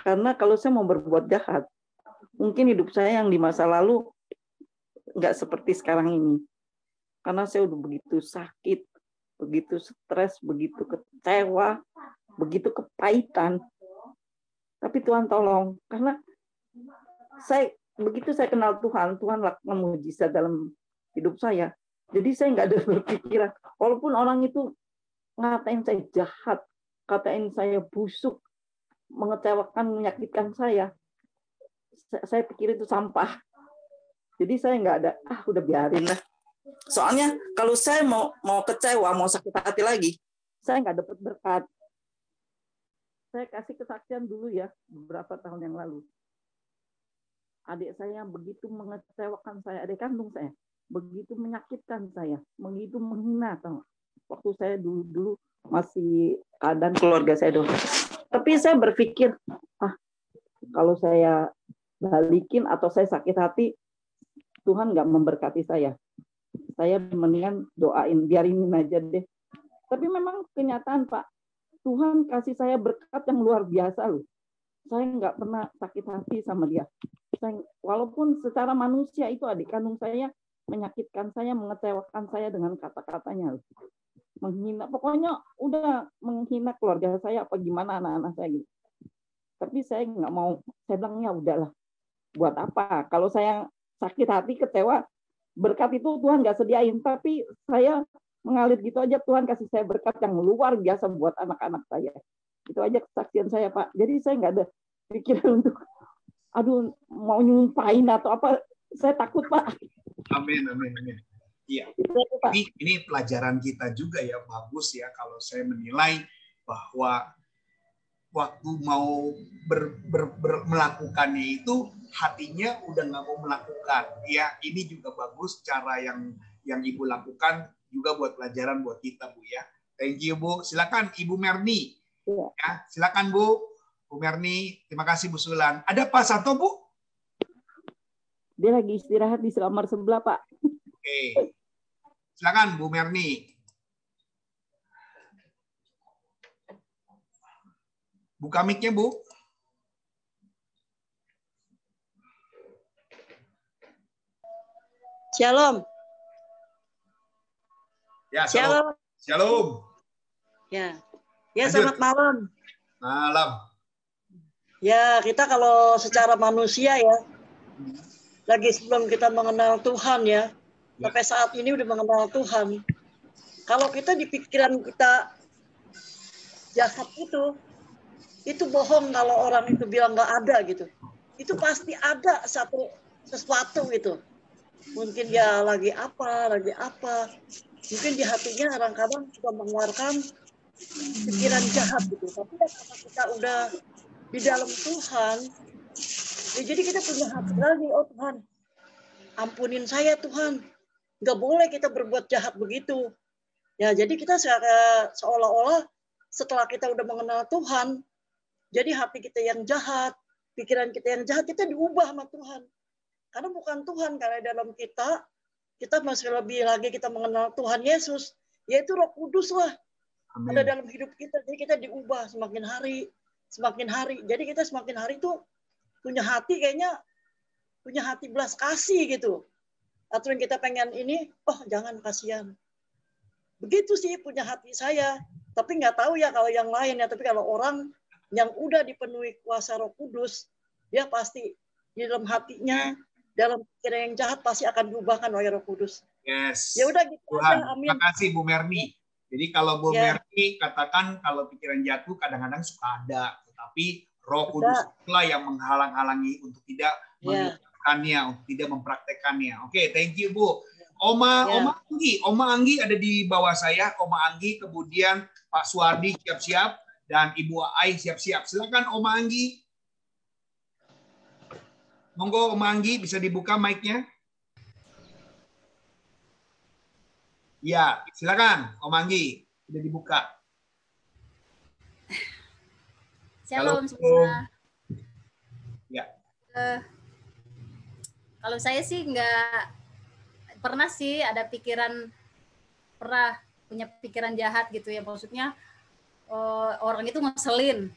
Karena kalau saya mau berbuat jahat, mungkin hidup saya yang di masa lalu nggak seperti sekarang ini. Karena saya udah begitu sakit, begitu stres, begitu kecewa, begitu kepahitan. Tapi Tuhan tolong, karena saya begitu saya kenal Tuhan, Tuhan lakukan mujizat dalam hidup saya. Jadi saya nggak ada [laughs] berpikiran, walaupun orang itu ngatain saya jahat, katain saya busuk, mengecewakan, menyakitkan saya, saya pikir itu sampah. Jadi saya nggak ada, ah udah biarin lah. Soalnya kalau saya mau mau kecewa, mau sakit hati lagi, saya nggak dapat berkat. Saya kasih kesaksian dulu ya beberapa tahun yang lalu adik saya begitu mengecewakan saya, adik kandung saya, begitu menyakitkan saya, begitu menghina tahu. Waktu saya dulu dulu masih keadaan keluarga saya dulu. Tapi saya berpikir, ah kalau saya balikin atau saya sakit hati, Tuhan nggak memberkati saya. Saya mendingan doain, biarin aja deh. Tapi memang kenyataan Pak, Tuhan kasih saya berkat yang luar biasa loh. Saya nggak pernah sakit hati sama dia saya, walaupun secara manusia itu adik kandung saya menyakitkan saya, mengecewakan saya dengan kata-katanya. Menghina, pokoknya udah menghina keluarga saya apa gimana anak-anak saya gitu. Tapi saya nggak mau, saya bilang ya udahlah. Buat apa? Kalau saya sakit hati, kecewa, berkat itu Tuhan nggak sediain. Tapi saya mengalir gitu aja Tuhan kasih saya berkat yang luar biasa buat anak-anak saya. Itu aja kesaksian saya Pak. Jadi saya nggak ada pikiran [laughs] untuk aduh mau nyumpain atau apa saya takut pak amin amin amin iya ini ini pelajaran kita juga ya bagus ya kalau saya menilai bahwa waktu mau ber, ber, ber, melakukannya itu hatinya udah nggak mau melakukan ya ini juga bagus cara yang yang ibu lakukan juga buat pelajaran buat kita bu ya thank you bu silakan ibu Merni ya, ya silakan bu Bu Merni, terima kasih Bu Sulan. Ada Pak Santo, Bu? Dia lagi istirahat di kamar sebelah, Pak. Oke. Silakan Bu Merni. Buka mic-nya, Bu. Shalom. Ya, shalom. Shalom. Ya. Ya, selamat malam. Malam. Ya, kita kalau secara manusia ya, lagi sebelum kita mengenal Tuhan ya, ya, sampai saat ini udah mengenal Tuhan. Kalau kita di pikiran kita jahat itu, itu bohong kalau orang itu bilang nggak ada gitu. Itu pasti ada satu sesuatu gitu. Mungkin dia lagi apa, lagi apa. Mungkin di hatinya kadang-kadang juga mengeluarkan pikiran jahat gitu. Tapi ya karena kita udah di dalam Tuhan, ya jadi kita punya hati lagi, oh Tuhan, ampunin saya Tuhan. Nggak boleh kita berbuat jahat begitu. Ya, jadi kita seolah-olah setelah kita udah mengenal Tuhan, jadi hati kita yang jahat, pikiran kita yang jahat, kita diubah sama Tuhan. Karena bukan Tuhan, karena dalam kita, kita masih lebih lagi kita mengenal Tuhan Yesus, yaitu roh kudus lah. Amin. Ada dalam hidup kita, jadi kita diubah semakin hari, semakin hari. Jadi kita semakin hari tuh punya hati kayaknya punya hati belas kasih gitu. Atau yang kita pengen ini, oh jangan kasihan. Begitu sih punya hati saya. Tapi nggak tahu ya kalau yang lain ya. Tapi kalau orang yang udah dipenuhi kuasa Roh Kudus, dia pasti di dalam hatinya, dalam pikiran yang jahat pasti akan diubahkan oleh Roh Kudus. Yes. Ya udah gitu Tuhan, aja. Amin. Terima kasih Bu Merni. Jadi kalau Bu Ya. Merni katakan kalau pikiran jatuh kadang-kadang suka ada, tetapi Roh Kudus itulah yang menghalang-halangi untuk tidak Ya. melakukannya, untuk tidak mempraktekannya. Oke, thank you Bu. Oma, Ya. Oma Anggi, Oma Anggi ada di bawah saya. Oma Anggi, kemudian Pak Suwardi siap-siap dan Ibu Ai siap-siap. Silakan Oma Anggi. Monggo Oma Anggi bisa dibuka mic-nya. Ya, silakan Om Anggi. Sudah dibuka. Shalom Halo. semua. Ya. Eh, kalau saya sih nggak pernah sih ada pikiran pernah punya pikiran jahat gitu ya maksudnya eh, orang itu ngeselin.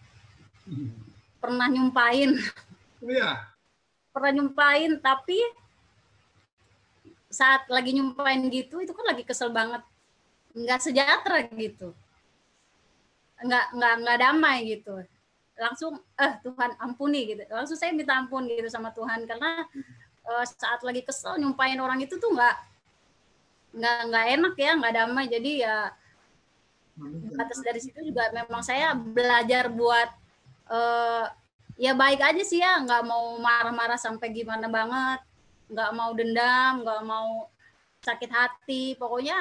Pernah nyumpain. Iya. pernah nyumpain tapi saat lagi nyumpain gitu itu kan lagi kesel banget. Nggak sejahtera gitu. Nggak nggak nggak damai gitu. Langsung eh Tuhan ampuni gitu. Langsung saya minta ampun gitu sama Tuhan karena eh, saat lagi kesel nyumpain orang itu tuh nggak nggak nggak enak ya nggak damai. Jadi ya atas dari situ juga memang saya belajar buat eh, ya baik aja sih ya nggak mau marah-marah sampai gimana banget. Nggak mau dendam nggak mau sakit hati. Pokoknya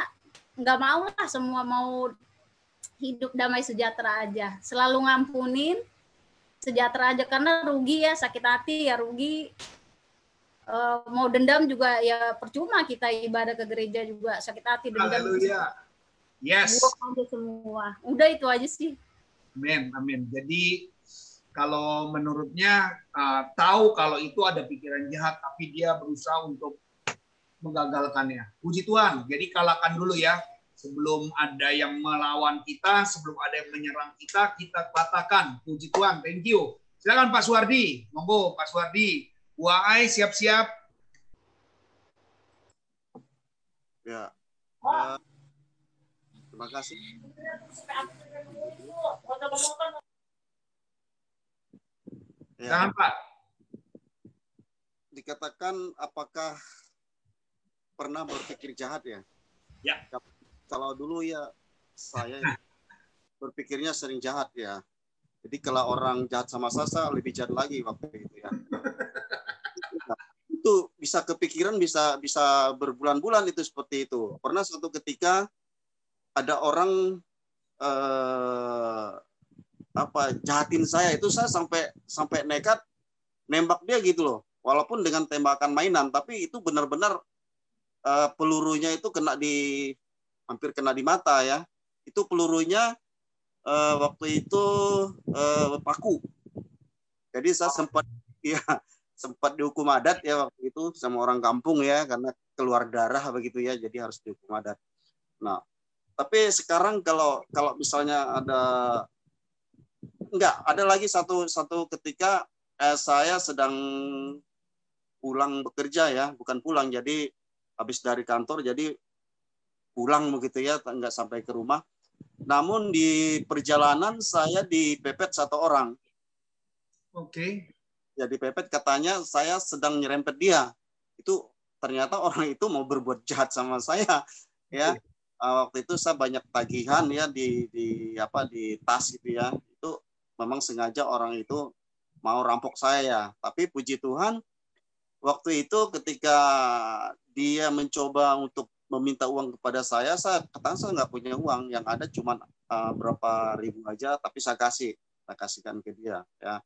nggak mau lah semua mau hidup damai sejahtera aja. Selalu ngampunin sejahtera aja karena rugi ya sakit hati ya rugi. Eh, mau dendam juga ya percuma kita ibadah ke gereja juga sakit hati dendam. Haleluya. Yes. aja semua udah itu aja sih Amin, amin. Jadi kalau menurutnya uh, tahu kalau itu ada pikiran jahat, tapi dia berusaha untuk menggagalkannya. Puji Tuhan. Jadi kalahkan dulu ya. Sebelum ada yang melawan kita, sebelum ada yang menyerang kita, kita katakan. Puji Tuhan. Thank you. Silakan Pak Suwardi. Monggo Pak Suwardi. Buai siap-siap. Ya. Eh, terima kasih. Ya, Pak. dikatakan apakah pernah berpikir jahat ya? Ya. Kalau dulu ya saya berpikirnya sering jahat ya. Jadi kalau orang jahat sama saya lebih jahat lagi waktu itu ya. itu bisa kepikiran bisa bisa berbulan-bulan itu seperti itu. Pernah suatu ketika ada orang eh, apa jahatin saya itu saya sampai sampai nekat nembak dia gitu loh. Walaupun dengan tembakan mainan, tapi itu benar-benar eh, pelurunya itu kena di hampir kena di mata ya. Itu pelurunya eh, waktu itu eh, paku. Jadi saya sempat [laughs] ya sempat dihukum adat ya waktu itu sama orang kampung ya karena keluar darah begitu ya jadi harus dihukum adat. Nah, tapi sekarang kalau kalau misalnya ada enggak ada lagi satu satu ketika eh, saya sedang pulang bekerja ya bukan pulang jadi habis dari kantor jadi pulang begitu ya enggak sampai ke rumah. Namun di perjalanan saya dipepet satu orang Oke. ya dipepet katanya saya sedang nyerempet dia itu ternyata orang itu mau berbuat jahat sama saya ya Uh, waktu itu saya banyak tagihan ya di di apa di tas gitu ya. Itu memang sengaja orang itu mau rampok saya tapi puji Tuhan waktu itu ketika dia mencoba untuk meminta uang kepada saya saya katakan saya nggak punya uang. Yang ada cuma uh, berapa ribu aja tapi saya kasih. Saya kasihkan ke dia ya.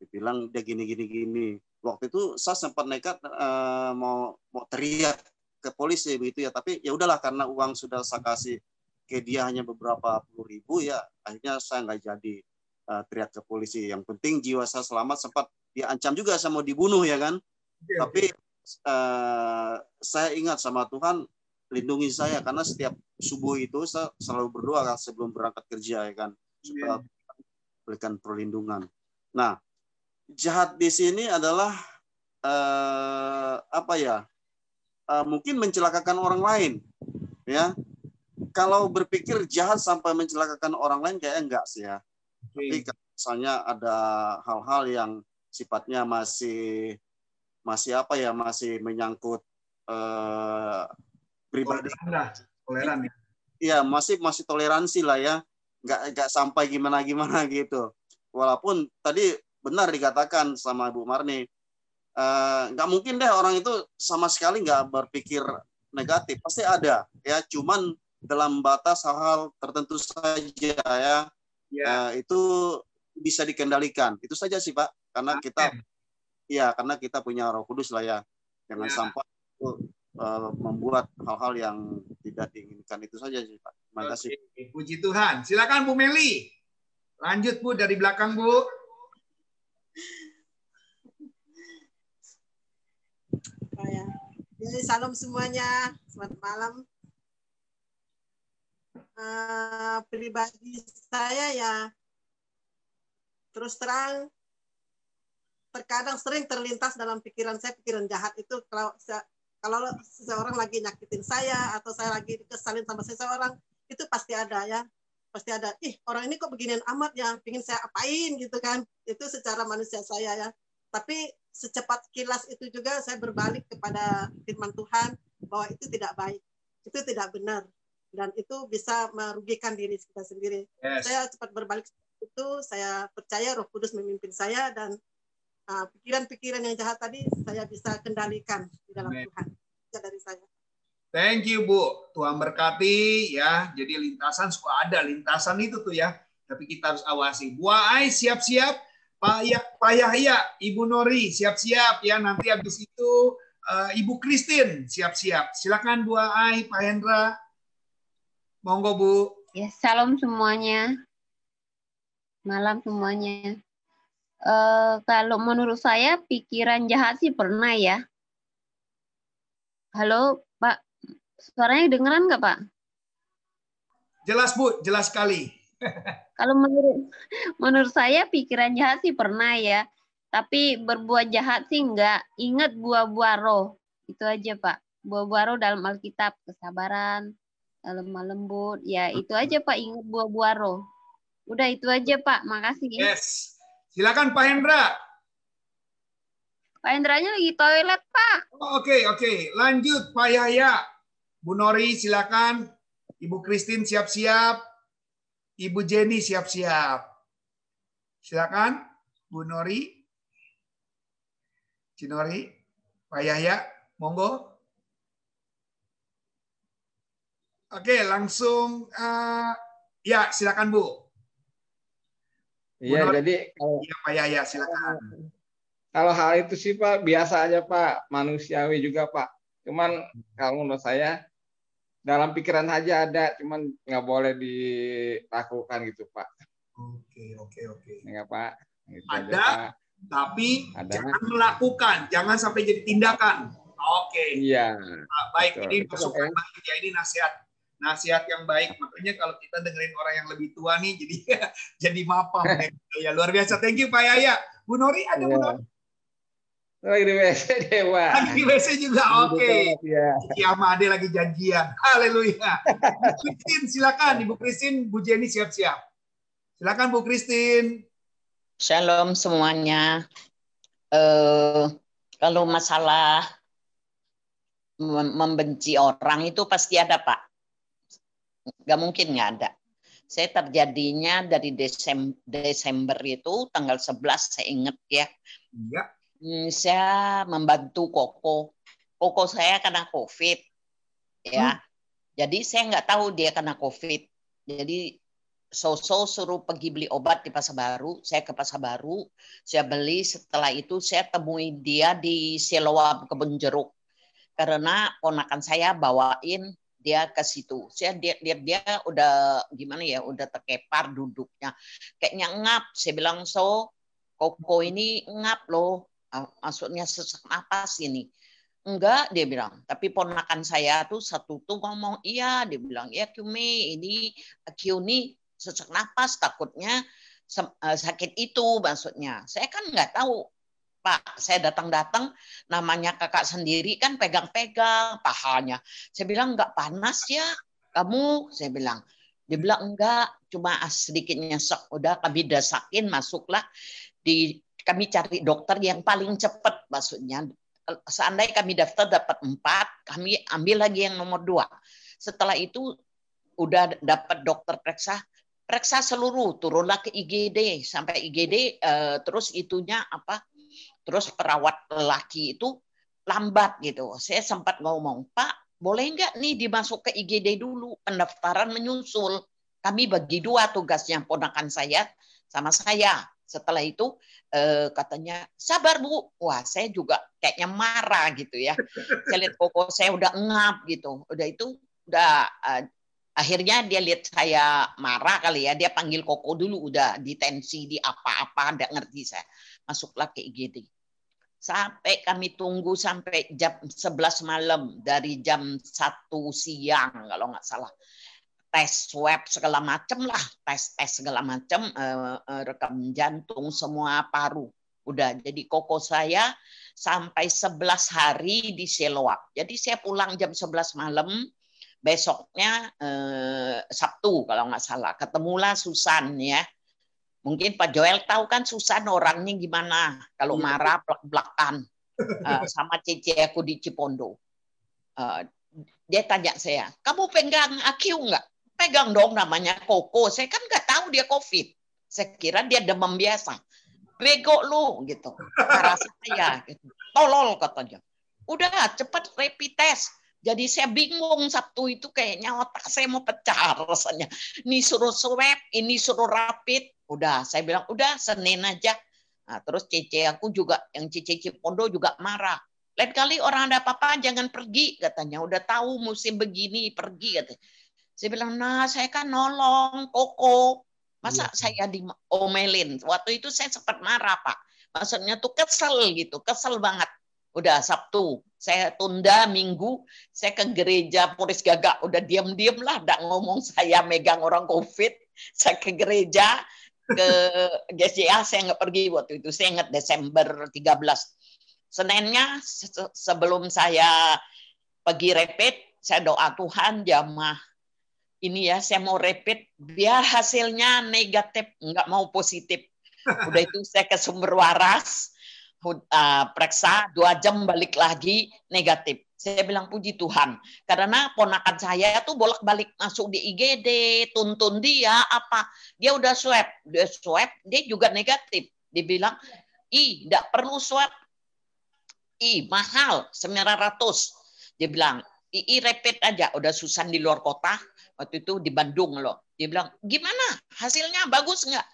Dibilang dia gini gini gini. Waktu itu saya sempat nekat eh, mau mau teriak ke polisi begitu ya. Tapi ya udahlah karena uang sudah saya kasih ke dia hanya beberapa puluh ribu ya akhirnya saya nggak jadi eh, teriak ke polisi. Yang penting jiwa saya selamat sempat dia ancam juga saya mau dibunuh ya kan? Tapi eh, saya ingat sama Tuhan lindungi saya. Karena setiap subuh itu saya selalu berdoa kan sebelum berangkat kerja ya kan? Supaya berikan perlindungan. Nah jahat di sini adalah eh, apa ya eh, mungkin mencelakakan orang lain ya. Kalau berpikir jahat sampai mencelakakan orang lain kayaknya enggak sih ya. Tapi kalau misalnya ada hal-hal yang sifatnya masih masih apa ya masih menyangkut eh, pribadi. Toleran ya. Iya masih masih toleransi lah ya. Nggak nggak sampai gimana gimana [laughs] gitu. Walaupun tadi benar dikatakan sama Bu Marni eh, nggak mungkin deh orang itu sama sekali nggak berpikir negatif pasti ada ya cuman dalam batas hal-hal tertentu saja ya Ya. Eh, itu bisa dikendalikan itu saja sih pak karena kita ya karena kita punya Roh Kudus lah ya jangan Ya. sampai itu eh, membuat hal-hal yang tidak diinginkan itu saja sih pak terima kasih Oke, puji Tuhan. Silakan Bu Meli. Lanjut Bu dari belakang Bu. Oh ya. Jadi salam semuanya, selamat malam. Eh, pribadi saya ya terus terang terkadang sering terlintas dalam pikiran saya pikiran jahat itu kalau kalau seseorang lagi nyakitin saya atau saya lagi kesalin sama seseorang itu pasti ada ya. Pasti ada ih orang ini kok beginian amat ya? Pingin saya apain? gitu kan. Itu secara manusia saya ya tapi secepat kilas itu juga saya berbalik kepada firman Tuhan bahwa itu tidak baik itu tidak benar dan itu bisa merugikan diri kita sendiri Yes. saya cepat berbalik itu saya percaya Roh Kudus memimpin saya dan uh, pikiran-pikiran yang jahat tadi saya bisa kendalikan di dalam Amin. Tuhan itu dari saya Thank you Bu. Tuhan berkati ya. Jadi lintasan suka ada lintasan itu tuh ya. Tapi kita harus awasi. Bu Ai siap-siap. Pak ya, Pak Yahya, Ibu Nori siap-siap ya. Nanti habis itu eh, Ibu Christine siap-siap. Silakan Bu Ai, Pak Hendra. Monggo Bu. Ya, salam semuanya. Malam semuanya. Eh, kalau menurut saya pikiran jahat sih pernah ya. Halo, Pak. Suaranya dengeran nggak, Pak? Jelas Bu, jelas sekali. Kalau menurut menurut saya pikiran jahat sih pernah ya. Tapi berbuat jahat sih enggak. Ingat buah-buah roh. Itu aja, Pak. Buah-buah roh dalam Alkitab, kesabaran, lemah lembut. Ya, itu aja, Pak. Ingat buah-buah roh. Udah itu aja, Pak. Makasih. ya. Yes. Silakan Pak Hendra. Pak Hendranya lagi toilet, Pak. Oh, Oke, oke. Lanjut Pak Yahya. Bu Nori silakan. Ibu Christine siap-siap. Ibu Jenny siap-siap. Silakan Bu Nori. Cinori, Pak Yahya, monggo. Oke, langsung eh, ya silakan Bu. Iya, jadi kalau Iya Pak Yahya silakan. kalau hal itu sih Pak biasa aja Pak, manusiawi juga Pak. Cuman kalau menurut saya dalam pikiran aja ada, cuman nggak boleh dilakukan gitu Pak. Oke, oke, oke. Enggak Pak. Gitu aja, Ada, Pak. tapi Ada. jangan melakukan, jangan sampai jadi tindakan. Oke. Iya. Nah, baik, Betul. ini masukan baik ya, ini nasihat nasihat yang baik. Makanya kalau kita dengerin orang yang lebih tua nih, jadi [laughs] jadi mapam [laughs] ya luar biasa. Thank you Pak Yaya. Bu Nori ada Bu Iya. Nori Lagi di WC deh Pak. lagi di WC juga. Oke. Iya. Iya, sama Ade lagi janjian. Haleluya. Bu Christine silakan, Ibu Christine, Bu Jenny siap-siap. Silakan Bu Christine. Shalom semuanya. Eh, kalau masalah mem- membenci orang itu pasti ada, Pak. Nggak mungkin nggak ada. Saya terjadinya dari Desem- Desember itu, tanggal 11 saya ingat ya. Iya. Hmm, saya membantu Koko. Koko saya kena COVID. Ya. Jadi saya nggak tahu dia kena COVID. Jadi Soso suruh pergi beli obat di Pasar Baru. Saya ke Pasar Baru, saya beli. Setelah itu saya temui dia di Siloam Kebun Jeruk. Karena ponakan saya bawain dia ke situ. Saya dia dia, dia udah gimana ya, udah terkepar duduknya. Kayaknya ngap. Saya bilang, "So, Koko ini ngap loh." Maksudnya sesak napas ini. Enggak, dia bilang. Tapi ponakan saya tuh satu tuh ngomong, iya, dia bilang, ya Kumi, ini Kiuni sesak napas, takutnya eh, sakit itu maksudnya. Saya kan nggak tahu, Pak. Saya datang-datang, namanya kakak sendiri kan pegang-pegang pahanya. Saya bilang, nggak panas ya kamu? Saya bilang. Dia bilang, enggak, cuma sedikit nyesek. Udah kami dasakin, masuklah. di Kami cari dokter yang paling cepat maksudnya seandainya kami daftar dapat empat, kami ambil lagi yang nomor dua. Setelah itu udah dapat dokter periksa, periksa seluruh, turunlah ke IGD sampai IGD, eh, terus itunya apa? Terus perawat lelaki itu lambat gitu. Saya sempat ngomong, Pak, boleh nggak nih dimasuk ke IGD dulu pendaftaran menyusul kami bagi dua tugasnya ponakan saya sama saya setelah itu eh, katanya sabar bu. Wah saya juga kayaknya marah gitu ya. Saya lihat koko saya udah ngap gitu. Udah itu udah eh, akhirnya dia lihat saya marah kali ya. Dia panggil koko dulu udah ditensi di apa-apa nggak ngerti saya. Masuklah ke IGD sampai kami tunggu sampai jam 11 malam dari jam 1 siang kalau nggak salah tes swab segala macam lah. Tes tes segala macam eh, eh, rekam jantung semua paru. Udah jadi koko saya sampai 11 hari di Seloak jadi saya pulang jam 11 malam besoknya eh, Sabtu kalau nggak salah. Ketemulah Susan ya. Mungkin Pak Joel tahu kan Susan orangnya gimana? Kalau Iya. marah belak-belakan Eh, sama Cece aku di Cipondo. Eh, dia tanya saya, kamu pegang AQ nggak? Pegang dong namanya Koko. Saya kan nggak tahu dia COVID. Saya kira dia demam biasa. Bego lu gitu. Marah saya gitu. Tolol katanya. Udah cepat rapid test. Jadi saya bingung Sabtu itu kayaknya otak saya mau pecah rasanya. Ini suruh swab, ini suruh rapid. Udah, saya bilang udah Senin aja. Nah, terus Cece aku juga, yang Cece Cipondo juga marah. Lain kali orang ada apa-apa jangan pergi katanya. Udah tahu musim begini pergi katanya. Saya bilang, nah saya kan nolong Koko. Masa saya diomelin? Waktu itu saya sempat marah Pak. Maksudnya tuh kesel gitu, kesel banget. Udah Sabtu, saya tunda Minggu, saya ke gereja Puris Gagak. Udah diam-diam lah, nggak ngomong saya megang orang COVID. Saya ke gereja, ke GCA saya nggak pergi waktu itu. Saya ingat Desember 13. Seninnya se- sebelum saya pergi rapid, saya doa Tuhan jamaah ini ya saya mau rapid biar hasilnya negatif nggak mau positif. [laughs] Udah itu saya ke sumber waras uh, periksa dua jam balik lagi negatif. Saya bilang puji Tuhan. Karena ponakan saya tuh bolak-balik masuk di IGD tuntun dia apa dia udah swab. Dia swab dia juga negatif. Dibilang ih nggak perlu swab. Ih mahal 900 dia bilang ii rapid aja udah Susan di luar kota waktu itu di Bandung loh. Dia bilang gimana? Hasilnya bagus nggak?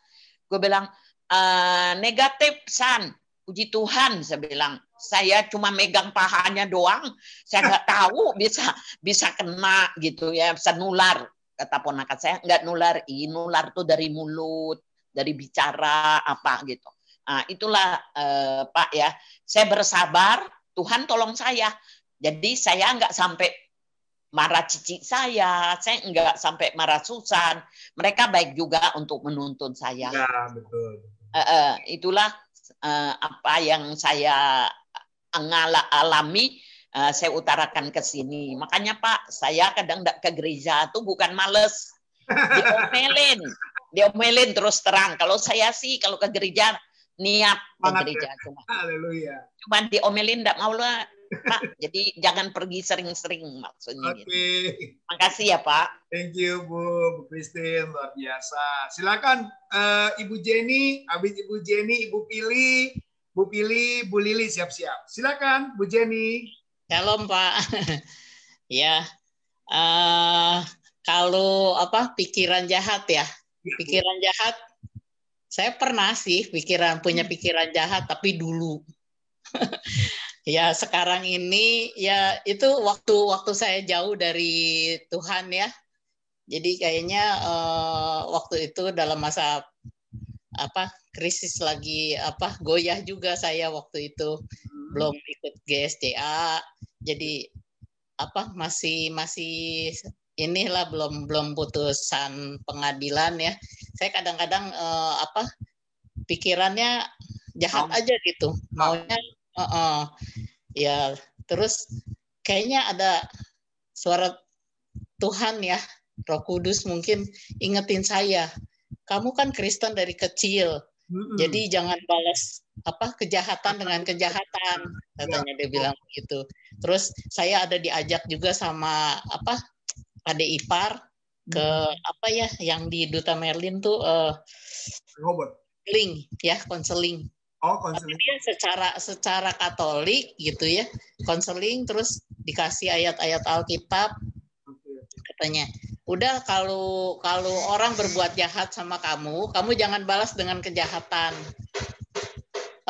Gue bilang "Eh, negatif san. Puji Tuhan saya bilang. Saya cuma megang pahanya doang. Saya nggak tahu bisa bisa kena gitu ya bisa nular kata ponakan saya. Nggak nular. Ih, nular tuh dari mulut dari bicara apa gitu. Nah, itulah eh, Pak ya. Saya bersabar Tuhan tolong saya. Jadi saya nggak sampai marah cici saya, saya nggak sampai marah Susan. Mereka baik juga untuk menuntun saya. Ya, betul. Eh, eh, itulah eh, apa yang saya ngala- alami. eh, saya utarakan ke sini. Makanya Pak, saya kadang nggak ke gereja tuh bukan males, diomelin, [laughs] diomelin terus terang. Kalau saya sih kalau ke gereja niat ke gereja ya. cuma Haleluya. cuma diomelin nggak mau lah Pak. Jadi jangan pergi sering-sering maksudnya Oke. gitu. Makasih ya Pak. Thank you Bu, Bu Christine luar biasa. Silakan eh, Ibu Jenny, habis Ibu Jenny, Ibu Pili, Bu Pili, Bu Lili siap-siap. Silakan Bu Jenny. Shalom Pak. [laughs] ya, eh, kalau apa pikiran jahat ya, pikiran jahat. Saya pernah sih pikiran punya pikiran jahat, tapi dulu. [laughs] ya sekarang ini ya itu waktu waktu saya jauh dari Tuhan ya. Jadi kayaknya eh, waktu itu dalam masa apa krisis lagi apa goyah juga saya waktu itu. Belum ikut GSDA jadi apa masih masih inilah belum belum putusan pengadilan ya. Saya kadang-kadang eh, apa pikirannya jahat aja gitu. Maunya eh, eh, ya terus kayaknya ada suara Tuhan ya Roh Kudus mungkin ingetin saya kamu kan Kristen dari kecil jadi jangan balas apa kejahatan dengan kejahatan katanya dia bilang begitu. Terus saya ada diajak juga sama apa adik ipar ke apa ya yang di Duta Merlin tuh eh Robert. konseling ya konseling. Oh, konseling. dia secara secara Katolik gitu ya konseling terus dikasih ayat-ayat Alkitab. Katanya udah kalau kalau orang berbuat jahat sama kamu kamu jangan balas dengan kejahatan.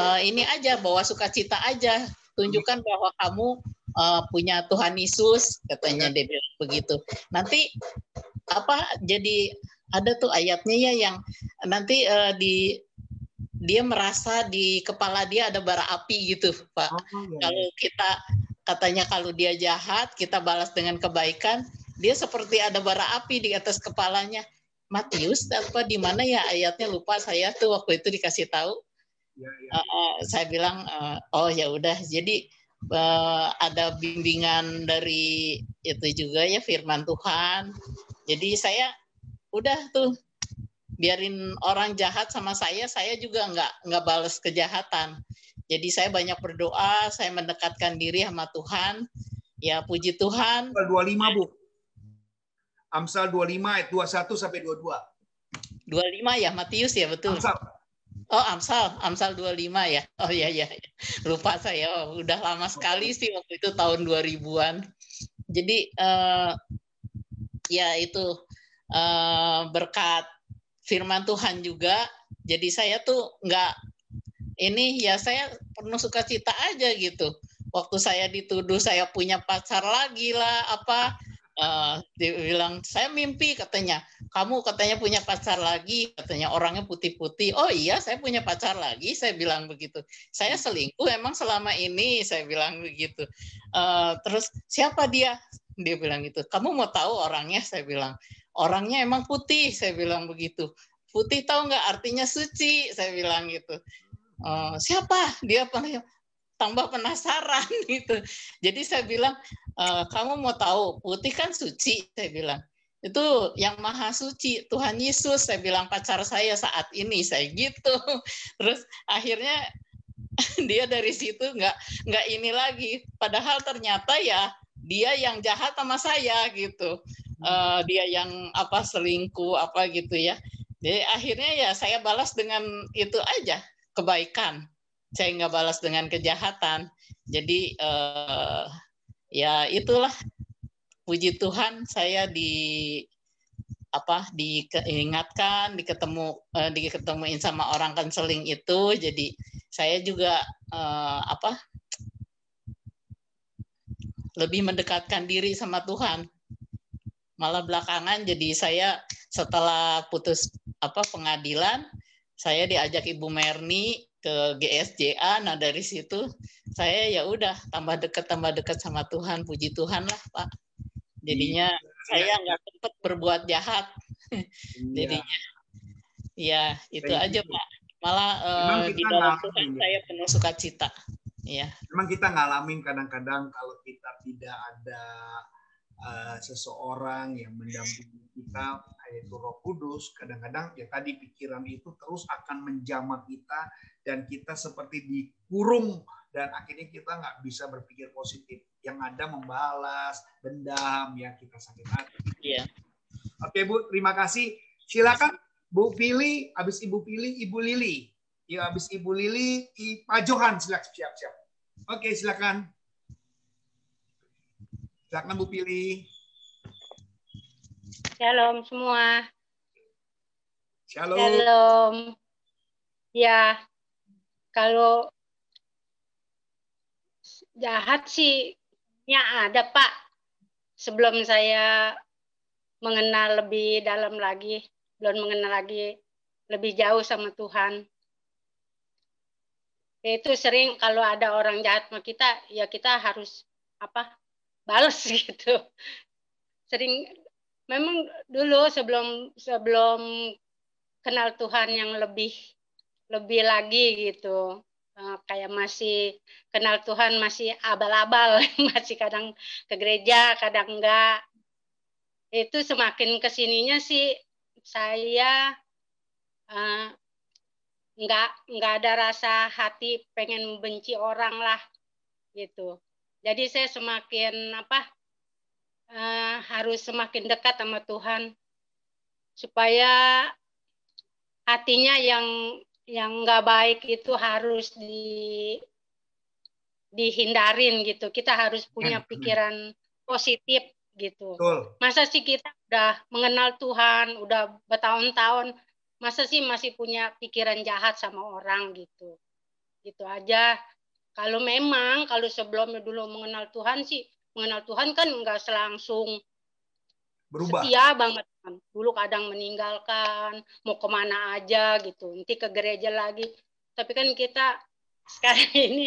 Uh, ini aja bawa sukacita aja. Tunjukkan bahwa kamu uh, punya Tuhan Yesus katanya dia bilang begitu. Nanti apa jadi ada tuh ayatnya ya yang nanti uh, di dia merasa di kepala dia ada bara api gitu pak oh, iya. kalau kita katanya kalau dia jahat kita balas dengan kebaikan dia seperti ada bara api di atas kepalanya. Matius apa di mana ya ayatnya lupa saya tuh waktu itu dikasih tahu. Ya, ya. Uh, uh, saya bilang uh, oh ya udah jadi uh, ada bimbingan dari itu juga ya firman Tuhan. Jadi saya udah tuh biarin orang jahat sama saya, saya juga nggak nggak balas kejahatan. Jadi saya banyak berdoa, saya mendekatkan diri sama Tuhan. Ya puji Tuhan. 25 Bu. Amsal 25 ayat 21 sampai 22. 25 ya, Matius ya, betul. Amsal. Oh, Amsal, Amsal 25 ya. Oh iya iya. Lupa saya. Oh, udah lama sekali sih waktu itu tahun 2000-an. Jadi uh, ya itu uh, berkat firman Tuhan juga. Jadi saya tuh nggak ini ya saya penuh sukacita aja gitu. Waktu saya dituduh saya punya pacar lagi lah apa uh, dia bilang saya mimpi katanya. Kamu katanya punya pacar lagi katanya. Orangnya putih-putih. Oh iya saya punya pacar lagi saya bilang begitu. Saya selingkuh emang selama ini saya bilang begitu. Uh, terus siapa dia dia bilang gitu. Kamu mau tahu orangnya? Saya bilang orangnya emang putih. Saya bilang begitu. Putih tahu nggak artinya suci? Saya bilang gitu. Uh, siapa? Dia tambah penasaran [laughs] gitu. Jadi saya bilang, e, kamu mau tahu putih kan suci, saya bilang. Itu yang maha suci, Tuhan Yesus, saya bilang pacar saya saat ini, saya gitu. [laughs] Terus akhirnya [laughs] dia dari situ nggak nggak ini lagi. Padahal ternyata ya dia yang jahat sama saya gitu. Uh, dia yang apa selingkuh apa gitu ya. Jadi akhirnya ya saya balas dengan itu aja kebaikan saya nggak balas dengan kejahatan. Jadi uh, ya itulah puji Tuhan saya di apa diingatkan, diketemu uh, diketemuin sama orang konseling itu. Jadi saya juga uh, apa lebih mendekatkan diri sama Tuhan. Malah belakangan jadi saya setelah putus apa pengadilan, saya diajak Ibu Merni ke GSJA nah dari situ saya ya udah tambah dekat tambah dekat sama Tuhan puji Tuhan lah Pak jadinya. Saya nggak sempat berbuat jahat iya. jadinya ya itu Thank aja you. Pak malah uh, di dalam Tuhan ya. saya penuh sukacita ya memang kita ngalamin kadang-kadang kalau kita tidak ada uh, seseorang yang mendampingi kita yaitu Roh Kudus, kadang-kadang ya tadi pikiran itu terus akan menjamah kita dan kita seperti dikurung dan akhirnya kita nggak bisa berpikir positif. Yang ada membalas, dendam, ya kita sakit hati. Iya. Oke Bu, terima kasih. Silakan Bu Pili, habis Ibu Pili, Ibu Lili. Ya habis Ibu Lili, Pak Johan silakan siap-siap. Oke, silakan. Silakan Bu Pili. Shalom semua. Shalom. Shalom. Ya, kalau jahat sih ya ada Pak. Sebelum saya mengenal lebih dalam lagi, belum mengenal lagi lebih jauh sama Tuhan. Itu sering kalau ada orang jahat sama kita, ya kita harus apa? balas [laughs] gitu. Sering memang dulu sebelum sebelum kenal Tuhan yang lebih lebih lagi gitu kayak masih kenal Tuhan masih abal-abal [laughs] masih kadang ke gereja kadang enggak. Itu semakin ke sininya sih saya uh, nggak nggak ada rasa hati pengen membenci orang lah gitu. Jadi saya semakin apa uh, harus semakin dekat sama Tuhan supaya hatinya yang yang nggak baik itu harus di dihindarin gitu. Kita harus punya pikiran positif gitu. Betul. Masa sih kita udah mengenal Tuhan, udah bertahun-tahun, masa sih masih punya pikiran jahat sama orang gitu. Gitu aja. Kalau memang kalau sebelumnya dulu mengenal Tuhan sih, mengenal Tuhan kan nggak selangsung Berubah. setia banget. Dulu kadang meninggalkan, mau ke mana aja gitu. Nanti ke gereja lagi. Tapi kan kita [laughs] sekarang ini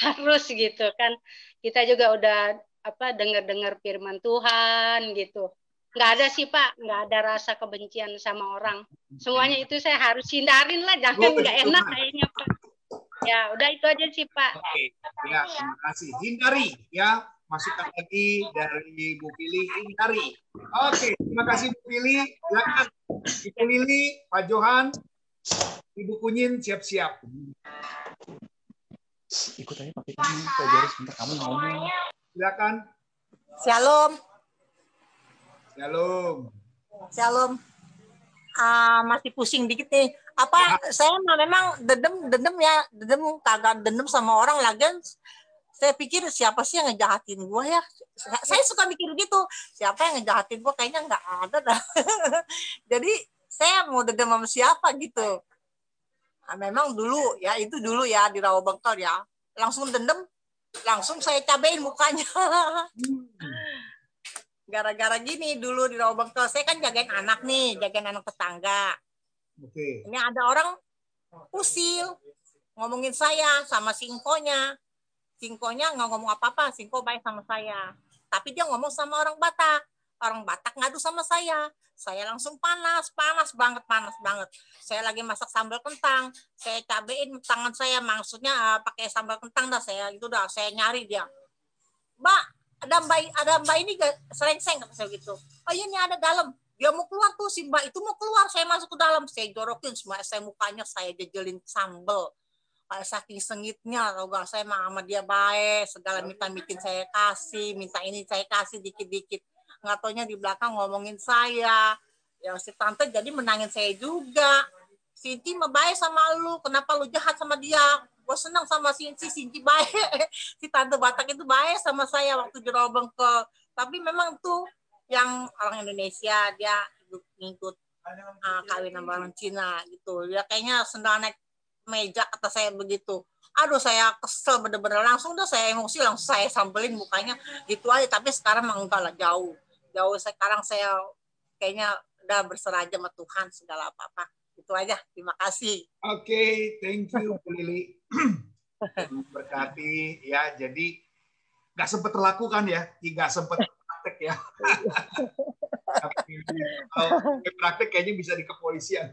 harus gitu kan. Kita juga udah apa dengar-dengar firman Tuhan gitu. Nggak ada sih Pak, nggak ada rasa kebencian sama orang. Semuanya itu saya harus hindarin lah, jangan nggak enak kayaknya Pak. Ya udah itu aja sih Pak. Oke, ya terima kasih. Hindari ya masukan lagi dari Bu Pili hindari. Oke, terima kasih Bu Pili. Silakan Ibu Lili, Pak Johan, Ibu Kunyin siap-siap. Ikut aja pakai ini, Pak Jaris, bentar kamu ngomong. Silakan. Shalom, Shalom. shalom. Ah, masih pusing dikit nih. Apa saya mah memang dedem dedem ya, dedem kagak dedem sama orang lagi. Saya pikir siapa sih yang ngejahatin gua ya? Saya saya suka mikir gitu. Siapa yang ngejahatin gua kayaknya nggak ada dah. [laughs] Jadi saya mau sama siapa gitu. Nah, memang dulu ya itu dulu ya di Rawabengkol ya. Langsung dendam, langsung saya cabein mukanya. [laughs] Gara-gara gini dulu di Rawabengkol saya kan jagain anak nih, jagain anak tetangga. Oke. Ini ada orang usil ngomongin saya sama singkonya. Singkonya nggak ngomong apa-apa, singko baik sama saya. Tapi dia ngomong sama orang Batak. Orang Batak ngadu sama saya. Saya langsung panas, panas banget, panas banget. Saya lagi masak sambal kentang, saya cabein tangan saya, maksudnya eh, pakai sambal kentang dah saya itu dah saya nyari dia. Mbak, ada mbak ada mbak ini serengseng kata saya gitu. Oh iya ini ada dalam. Dia mau keluar tuh si mbak itu mau keluar. Saya masuk ke dalam. Saya jorokin semua. Saya mukanya saya jejelin sambel. Kayak saking sengitnya. Tau gak saya mah sama dia baik. Segala minta bikin saya kasih. Minta ini saya kasih dikit-dikit. Nggak taunya di belakang ngomongin saya. Ya si tante jadi menangin saya juga. Sinti mah baik sama lu. Kenapa lu jahat sama dia? Gue senang sama Sinti. Sinti baik. [laughs] si tante Batak itu baik sama saya waktu jerobeng ke. Tapi memang tuh yang orang Indonesia dia ikut ngikut uh, kawin sama orang Cina gitu. Dia kayaknya sendal naik meja kata saya begitu. Aduh saya kesel bener-bener langsung tuh saya emosi langsung saya sampelin mukanya gitu aja. Tapi sekarang mah enggak lah jauh. Jauh sekarang saya kayaknya udah berserah aja sama Tuhan segala apa-apa. Itu aja. Terima kasih. Oke, thank you Bu Lili. Berkati ya. Jadi nggak sempat terlakukan ya, nggak sempat praktek ya. [laughs] Tapi kalau pakai praktek kayaknya bisa di kepolisian.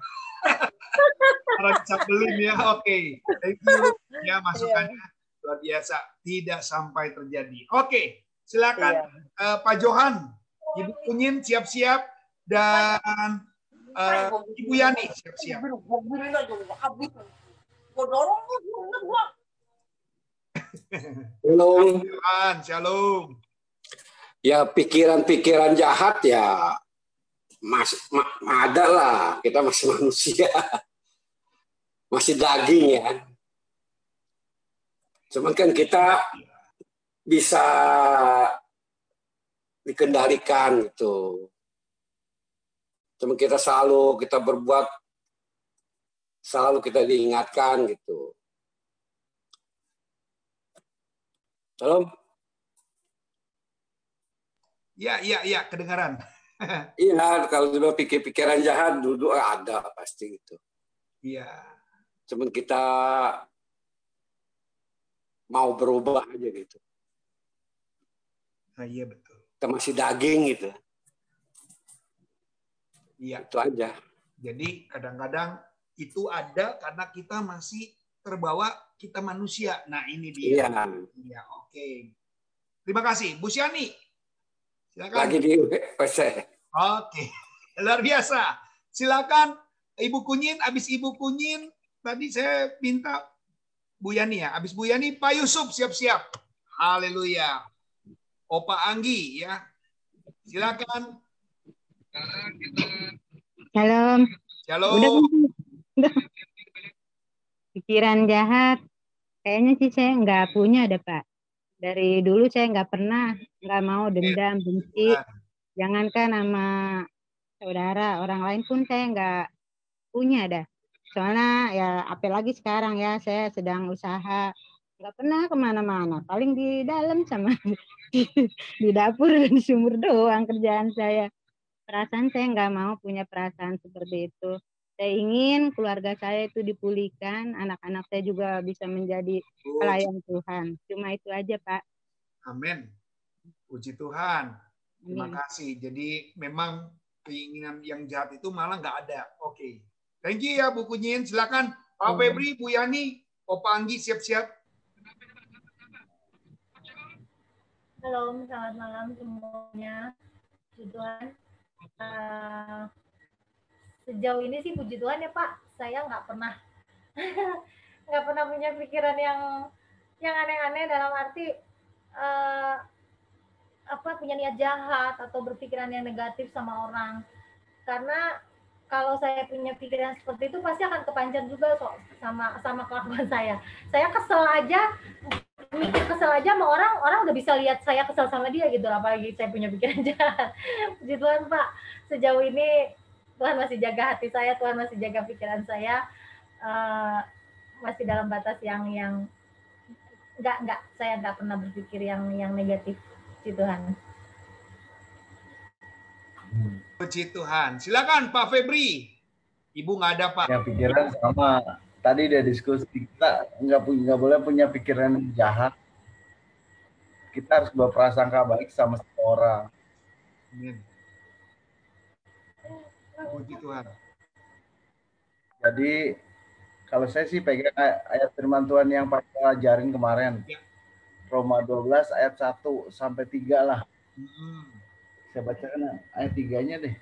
Dicabelin ya. Oke, thank you ya masukannya luar biasa. Tidak sampai terjadi. Oke, silakan eh, Pak Johan, Ibu Kunyin siap-siap dan eh, Ibu Yani siap-siap. Shalom. Shalom. Ya pikiran-pikiran jahat ya mas ma- ada lah. Kita masih [laughs] manusia, masih daging ya. Cuman kan kita bisa dikendalikan gitu. Cuman kita selalu kita berbuat selalu kita diingatkan gitu. Shalom. Ya, ya, ya, kedengaran. [laughs] Iya, kalau sudah pikir-pikiran jahat dulu ada pasti itu. Iya. Cuman kita mau berubah aja gitu. Nah, iya betul. Kita masih daging gitu. Iya. Itu aja. Jadi kadang-kadang itu ada karena kita masih terbawa kita manusia. Nah, ini dia. Iya. Iya, oke. Terima kasih. Bu Siani. Silakan. Lagi di PC. Oke. [laughs] Luar biasa. Silakan Ibu Kunyin, habis Ibu Kunyin tadi saya minta Bu Yani ya. Habis Bu Yani Pak Yusuf siap-siap. Haleluya. Opa Anggi ya. Silakan. Shalom. Shalom. Udah, udah. Pikiran jahat kayaknya sih saya nggak punya ada Pak. Dari dulu saya nggak pernah, nggak mau dendam, benci. Jangankan sama saudara, orang lain pun saya nggak punya dah. Soalnya ya apalagi sekarang ya saya sedang usaha. Nggak pernah ke mana-mana paling di dalam sama [laughs] di, di dapur dan di sumur doang kerjaan saya. Perasaan saya nggak mau punya perasaan seperti itu saya ingin keluarga saya itu dipulihkan anak-anak saya juga bisa menjadi pelayan Tuhan cuma itu aja Pak Amin. Puji Tuhan. Terima Amin. kasih. Jadi memang keinginan yang jahat itu malah nggak ada. Oke. Thank you ya Bu Kunyin. Silakan Pak Iya. Febri, Bu Yani, Opa Anggi siap-siap. Halo, selamat malam semuanya. Puji Tuhan. Eh, sejauh ini sih puji Tuhan ya Pak, saya nggak pernah [laughs] nggak pernah punya pikiran yang yang aneh-aneh dalam arti eh, apa punya niat jahat atau berpikiran yang negatif sama orang. Karena kalau saya punya pikiran seperti itu pasti akan kepancing juga kok sama sama kelakuan saya. Saya kesel aja mikir kesel aja sama orang, orang udah bisa lihat saya kesel sama dia gitu, apalagi saya punya pikiran [laughs] jahat. Puji Tuhan Pak, sejauh ini Tuhan masih jaga hati saya, Tuhan masih jaga pikiran saya, eh, masih dalam batas yang yang nggak nggak saya nggak pernah berpikir yang yang negatif. Puji Tuhan. Puji Tuhan. Silakan Pak Febri. Ibu nggak ada Pak. Ya pikiran sama tadi dia diskusi kita nggak punya nggak boleh punya pikiran jahat. Kita harus berprasangka baik sama semua orang. Amin. Puji Tuhan. Jadi kalau saya sih pegang ay- ayat firman Tuhan yang Pak ajarin kemarin. Roma 12 ayat 1 sampai 3 lah. Hmm. Saya bacakan ayat 3-nya deh.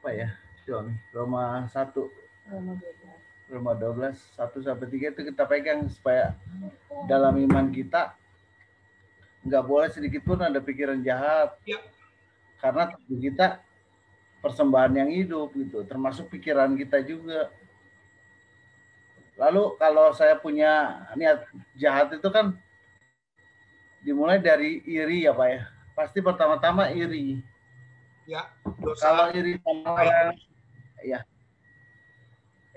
Apa ya? Coba nih. Roma 1 Roma 12 1 sampai 3 itu kita pegang supaya dalam iman kita nggak boleh sedikit pun ada pikiran jahat. Karena tubuh kita persembahan yang hidup gitu, termasuk pikiran kita juga. Lalu kalau saya punya niat jahat itu kan dimulai dari iri ya Pak ya. Pasti pertama-tama iri. Ya, Kalau iri sama orang, ya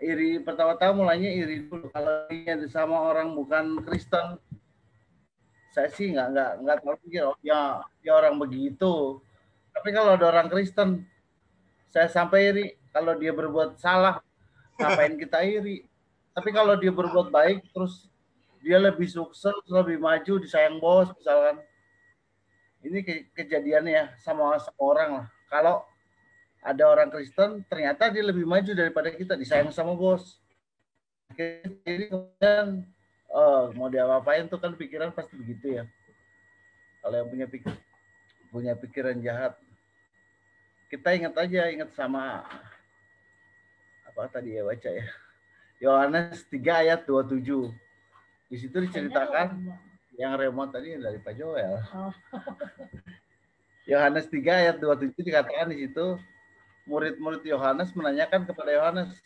iri pertama-tama mulainya iri dulu. Kalau irinya sama orang bukan Kristen, saya sih nggak nggak nggak terlalu pikir oh ya ya orang begitu. Tapi kalau ada orang Kristen, saya sampai iri. Kalau dia berbuat salah, ngapain kita iri? Tapi kalau dia berbuat baik, terus dia lebih sukses, lebih maju, disayang bos, misalkan. Ini ke- kejadiannya sama, sama orang lah. Kalau ada orang Kristen, ternyata dia lebih maju daripada kita, disayang sama bos. Jadi kemudian eh, mau diapa-apain tuh kan pikiran pasti begitu ya. Kalau yang punya pikir, punya pikiran jahat, kita ingat aja, ingat sama apa tadi ya baca ya. Yohanes 3 ayat 27. Di situ diceritakan yang remote tadi dari Pak Joel. [laughs] Yohanes 3 ayat 27 dikatakan di situ murid-murid Yohanes menanyakan kepada Yohanes,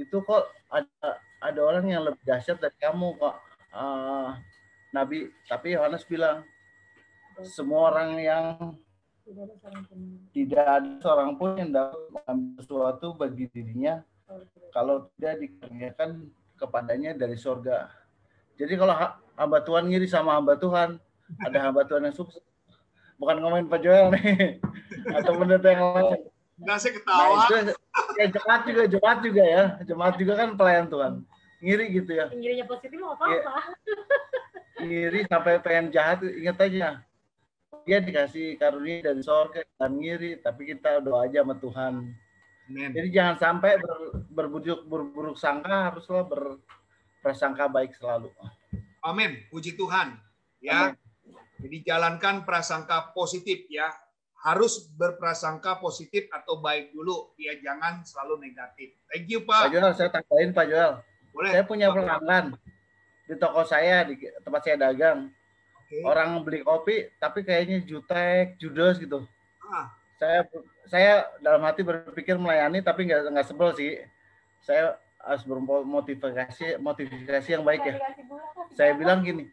itu kok ada ada orang yang lebih dahsyat dari kamu kok eh, Nabi. Tapi Yohanes bilang semua orang yang tidak ada seorang pun yang dapat mengambil sesuatu bagi dirinya kalau tidak dikaruniakan kepadanya dari sorga. Jadi kalau ha- hamba Tuhan ngiri sama hamba Tuhan, ada hamba Tuhan yang sukses. Bukan ngomongin Pak Joel nih, [laughs] atau pendeta yang lain. Nggak saya Nah ketawa. itu ya jemaat juga, jemaat juga ya, jemaat juga kan pelayan Tuhan. Ngiri gitu ya, Pinggirnya positif apa-apa. ngiri sampai pengen jahat, ingat aja. Dia dikasih karunia dari sorga dan ngiri, tapi kita doa aja sama Tuhan. Amin. Jadi jangan sampai ber, berburuk, berburuk sangka, haruslah berprasangka baik selalu. Amin. Puji Tuhan. Ya. Jadi jalankan prasangka positif ya. Harus berprasangka positif atau baik dulu. Ya jangan selalu negatif. Thank you Pak Pak. Joel, saya tambahin Pak Joel. Boleh. Saya punya pelanggan di toko saya, di tempat saya dagang. Orang beli kopi, tapi kayaknya jutek, judes gitu. Ah, Saya saya dalam hati berpikir melayani, tapi nggak nggak sebel sih. Saya harus bermotivasi motivasi yang baik ya. Saya bilang gini,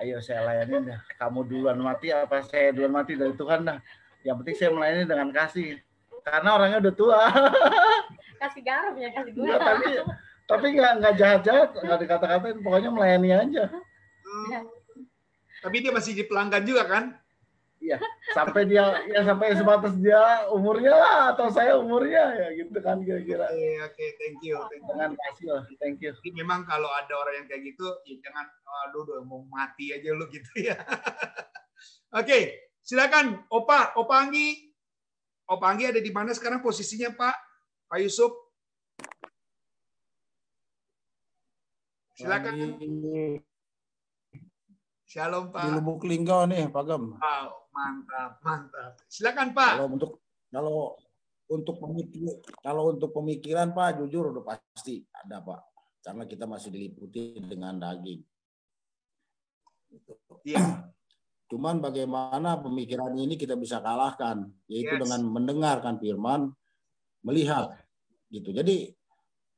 ayo saya layani dah. Kamu duluan mati apa saya duluan mati dari Tuhan dah. Yang penting saya melayani dengan kasih. Karena orangnya udah tua. [laughs] Kasih garam ya, kasih gula. Tapi tapi nggak nggak jahat-jahat, nggak dikata-katain, pokoknya melayani aja. Ya. Tapi dia masih di pelanggan juga kan? Iya, sampai dia ya sampai sebatas dia umurnya lah atau saya umurnya ya gitu kan kira-kira. Oke, oke, thank you. Thank you. Dengan kasih lah, thank you. Jadi memang kalau ada orang yang kayak gitu, ya jangan aduh udah mau mati aja lu [laughs] gitu ya. Oke, silakan Opa, Opa Anggi. Opa Anggi ada di mana sekarang posisinya Pak? Pak Yusuf. Silakan. Lagi Shalom di Pak. Lubuk Linggau nih, Pak Gem. Wow, mantap, mantap. Silakan Pak. Kalau untuk kalau untuk pemikir kalau untuk pemikiran Pak jujur udah pasti ada Pak. Karena kita masih diliputi dengan daging. Iya. Cuman bagaimana pemikiran ini kita bisa kalahkan, yaitu Yes. dengan mendengarkan firman, melihat gitu. Jadi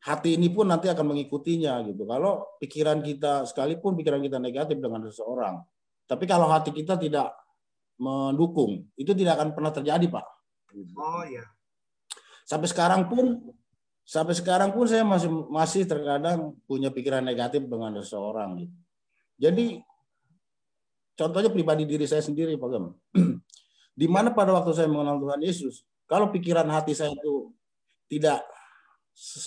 hati ini pun nanti akan mengikutinya gitu. Kalau pikiran kita sekalipun pikiran kita negatif dengan seseorang, tapi kalau hati kita tidak mendukung, itu tidak akan pernah terjadi, Pak. Oh ya. Sampai sekarang pun sampai sekarang pun saya masih masih terkadang punya pikiran negatif dengan seseorang gitu. Jadi contohnya pribadi diri saya sendiri, Pak Gem. [clears throat] Di mana pada waktu saya mengenal Tuhan Yesus, kalau pikiran hati saya itu tidak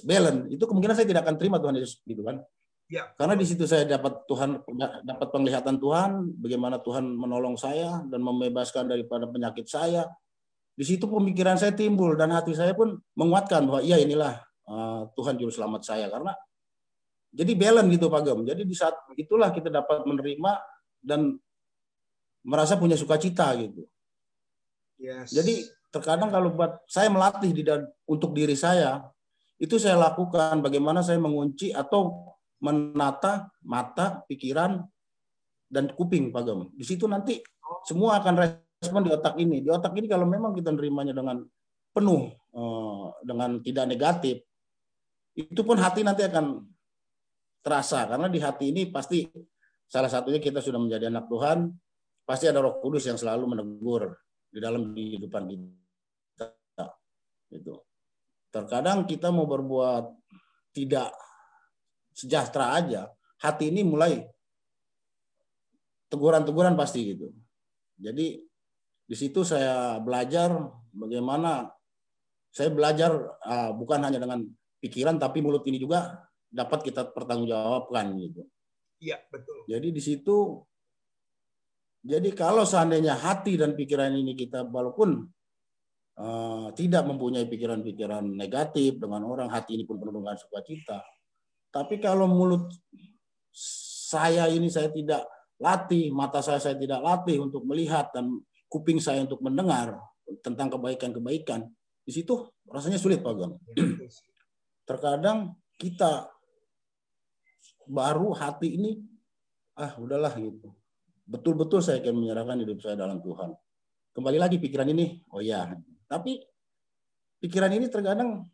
balance, itu kemungkinan saya tidak akan terima Tuhan Yesus gitu kan. Ya. Karena di situ saya dapat Tuhan dapat penglihatan Tuhan, bagaimana Tuhan menolong saya dan membebaskan daripada penyakit saya. Di situ pemikiran saya timbul dan hati saya pun menguatkan bahwa iya inilah uh, Tuhan juru selamat saya karena jadi balance gitu Pak Gem. Jadi di saat itulah kita dapat menerima dan merasa punya sukacita gitu. Yes. Jadi terkadang kalau buat saya melatih di dan untuk diri saya itu saya lakukan bagaimana saya mengunci atau menata mata, pikiran dan kuping Pak Gem. Di situ nanti semua akan respon di otak ini. Di otak ini kalau memang kita nerimanya dengan penuh eh, dengan tidak negatif, itu pun hati nanti akan terasa karena di hati ini pasti salah satunya kita sudah menjadi anak Tuhan, pasti ada Roh Kudus yang selalu menegur di dalam kehidupan kita. Itu. Terkadang kita mau berbuat tidak sejahtera aja, hati ini mulai teguran-teguran pasti gitu. Jadi di situ saya belajar bagaimana saya belajar uh, bukan hanya dengan pikiran tapi mulut ini juga dapat kita pertanggungjawabkan gitu. Iya, betul. Jadi di situ jadi kalau seandainya hati dan pikiran ini kita walaupun uh, tidak mempunyai pikiran-pikiran negatif dengan orang, hati ini pun penuh dengan sukacita. Tapi kalau mulut saya ini saya tidak latih, mata saya saya tidak latih untuk melihat dan kuping saya untuk mendengar tentang kebaikan-kebaikan, di situ rasanya sulit Pak Gam. Terkadang kita baru hati ini ah udahlah gitu. Betul-betul saya akan menyerahkan hidup saya dalam Tuhan. Kembali lagi pikiran ini, oh ya. Tapi pikiran ini terkadang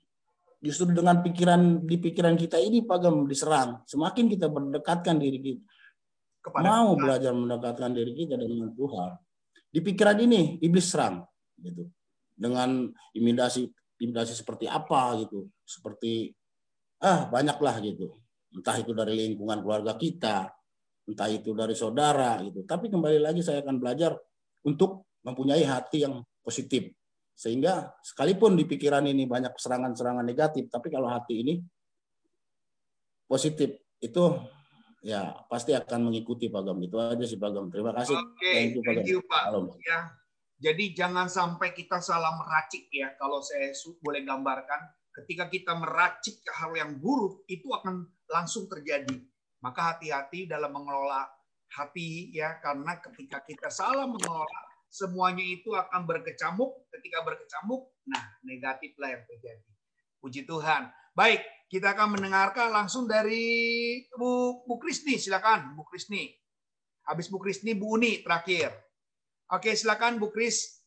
justru dengan pikiran di pikiran kita ini Pak Gam diserang. Semakin kita berdekatkan diri kita Kepada mau Tuhan. belajar mendekatkan diri kita dengan Tuhan. Di pikiran ini iblis serang gitu. Dengan imitasi imitasi seperti apa gitu. Seperti ah banyaklah gitu. Entah itu dari lingkungan keluarga kita, entah itu dari saudara gitu. Tapi kembali lagi saya akan belajar untuk mempunyai hati yang positif. Sehingga sekalipun di pikiran ini banyak serangan-serangan negatif, tapi kalau hati ini positif itu ya pasti akan mengikuti Pak Gam. Itu aja sih Pak Gam. Terima kasih. Oke, Thank you, Pak thank you Pak. Salam. Ya, jadi jangan sampai kita salah meracik ya. Kalau saya boleh gambarkan, ketika kita meracik hal yang buruk itu akan langsung terjadi. Maka hati-hati dalam mengelola hati ya, karena ketika kita salah mengelola semuanya itu akan berkecamuk. Ketika berkecamuk, nah negatiflah yang terjadi. Puji Tuhan. Baik, kita akan mendengarkan langsung dari Bu Bu Krisni, silakan Bu Krisni. Habis Bu Krisni, Bu Uni terakhir. Oke, silakan Bu Kris.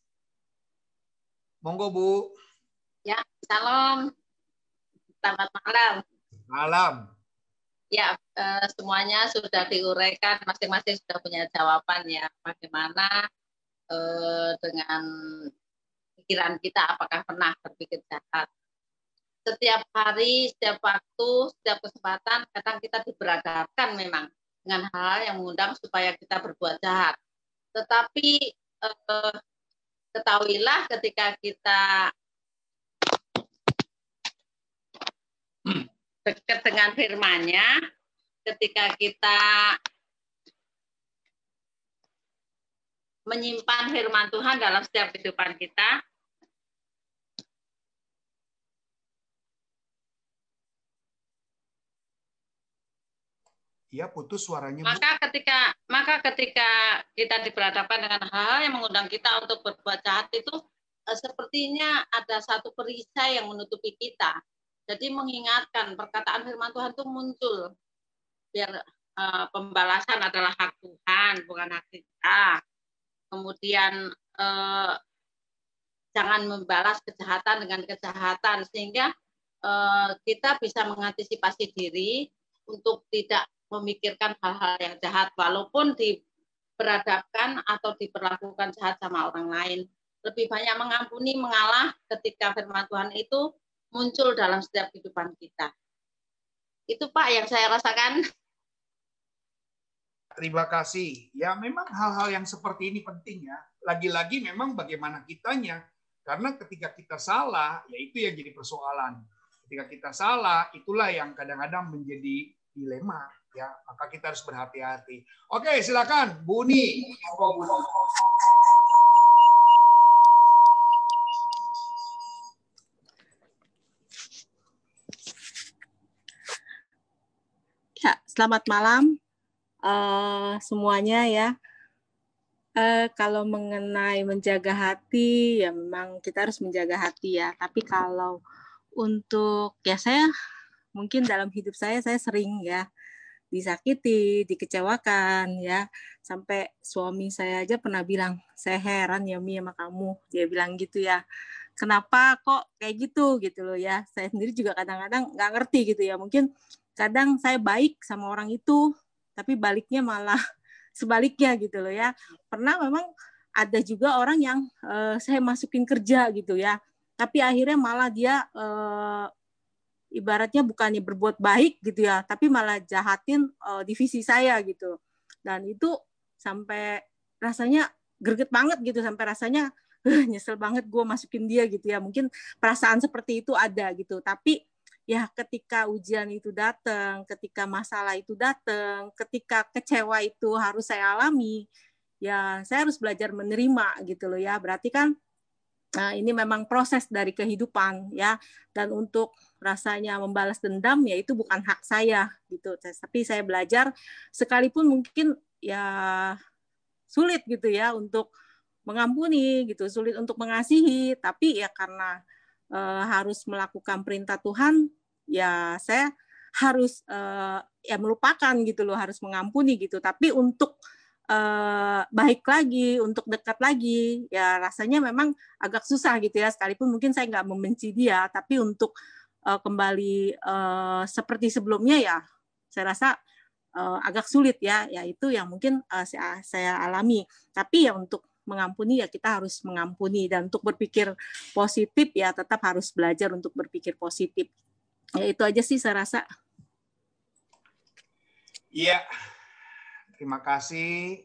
Monggo Bu. Ya, salam. Selamat malam. Malam. Ya, eh, semuanya sudah diuraikan, masing-masing sudah punya jawaban ya. Bagaimana eh, dengan pikiran kita, apakah pernah berpikir jahat? Setiap hari, setiap waktu, setiap kesempatan, kadang kita diberadakan memang dengan hal yang mengundang supaya kita berbuat jahat. Tetapi eh, ketahuilah ketika kita dekat dengan firman-Nya, ketika kita menyimpan firman Tuhan dalam setiap kehidupan kita, Iya, putus suaranya. Maka ketika maka ketika kita diperhadapkan dengan hal-hal yang mengundang kita untuk berbuat jahat itu eh, sepertinya ada satu perisai yang menutupi kita. Jadi mengingatkan perkataan firman Tuhan itu muncul biar eh, pembalasan adalah hak Tuhan bukan hak kita. Kemudian eh, jangan membalas kejahatan dengan kejahatan sehingga eh, kita bisa mengantisipasi diri untuk tidak memikirkan hal-hal yang jahat walaupun diperhadapkan atau diperlakukan jahat sama orang lain. Lebih banyak mengampuni, mengalah ketika firman Tuhan itu muncul dalam setiap kehidupan kita. Itu Pak yang saya rasakan. Terima kasih. Ya memang hal-hal yang seperti ini penting ya. Lagi-lagi memang bagaimana kitanya. Karena ketika kita salah, ya itu yang jadi persoalan. Ketika kita salah, itulah yang kadang-kadang menjadi dilema ya maka kita harus berhati-hati. Oke, silakan Bu Uni. Ya, selamat malam uh, semuanya ya. Uh, kalau mengenai menjaga hati, ya memang kita harus menjaga hati ya. Tapi kalau untuk ya saya mungkin dalam hidup saya saya sering ya disakiti, dikecewakan ya. Sampai suami saya aja pernah bilang, "Saya heran ya Mi sama kamu." Dia bilang gitu ya. Kenapa kok kayak gitu gitu loh ya. Saya sendiri juga kadang-kadang nggak ngerti gitu ya. Mungkin kadang saya baik sama orang itu, tapi baliknya malah [laughs] sebaliknya gitu loh ya. Pernah memang ada juga orang yang uh, saya masukin kerja gitu ya. Tapi akhirnya malah dia uh, ibaratnya bukannya berbuat baik gitu ya, tapi malah jahatin uh, divisi saya gitu. Dan itu sampai rasanya greget banget gitu, sampai rasanya uh, nyesel banget gue masukin dia gitu ya. Mungkin perasaan seperti itu ada gitu, tapi ya ketika ujian itu datang, ketika masalah itu datang, ketika kecewa itu harus saya alami, ya saya harus belajar menerima gitu loh ya. Berarti kan Nah, ini memang proses dari kehidupan ya. Dan untuk rasanya membalas dendam ya itu bukan hak saya gitu. Tapi saya belajar sekalipun mungkin ya sulit gitu ya untuk mengampuni gitu, sulit untuk mengasihi, tapi ya karena e, harus melakukan perintah Tuhan, ya saya harus e, ya melupakan gitu loh, harus mengampuni gitu. Tapi untuk uh, baik lagi, untuk dekat lagi, ya rasanya memang agak susah gitu ya. Sekalipun mungkin saya nggak membenci dia, tapi untuk uh, kembali uh, seperti sebelumnya ya, saya rasa uh, agak sulit ya. Ya itu yang mungkin uh, saya, saya alami. Tapi ya untuk mengampuni ya kita harus mengampuni dan untuk berpikir positif ya tetap harus belajar untuk berpikir positif. Ya itu aja sih saya rasa. Iya, Terima kasih.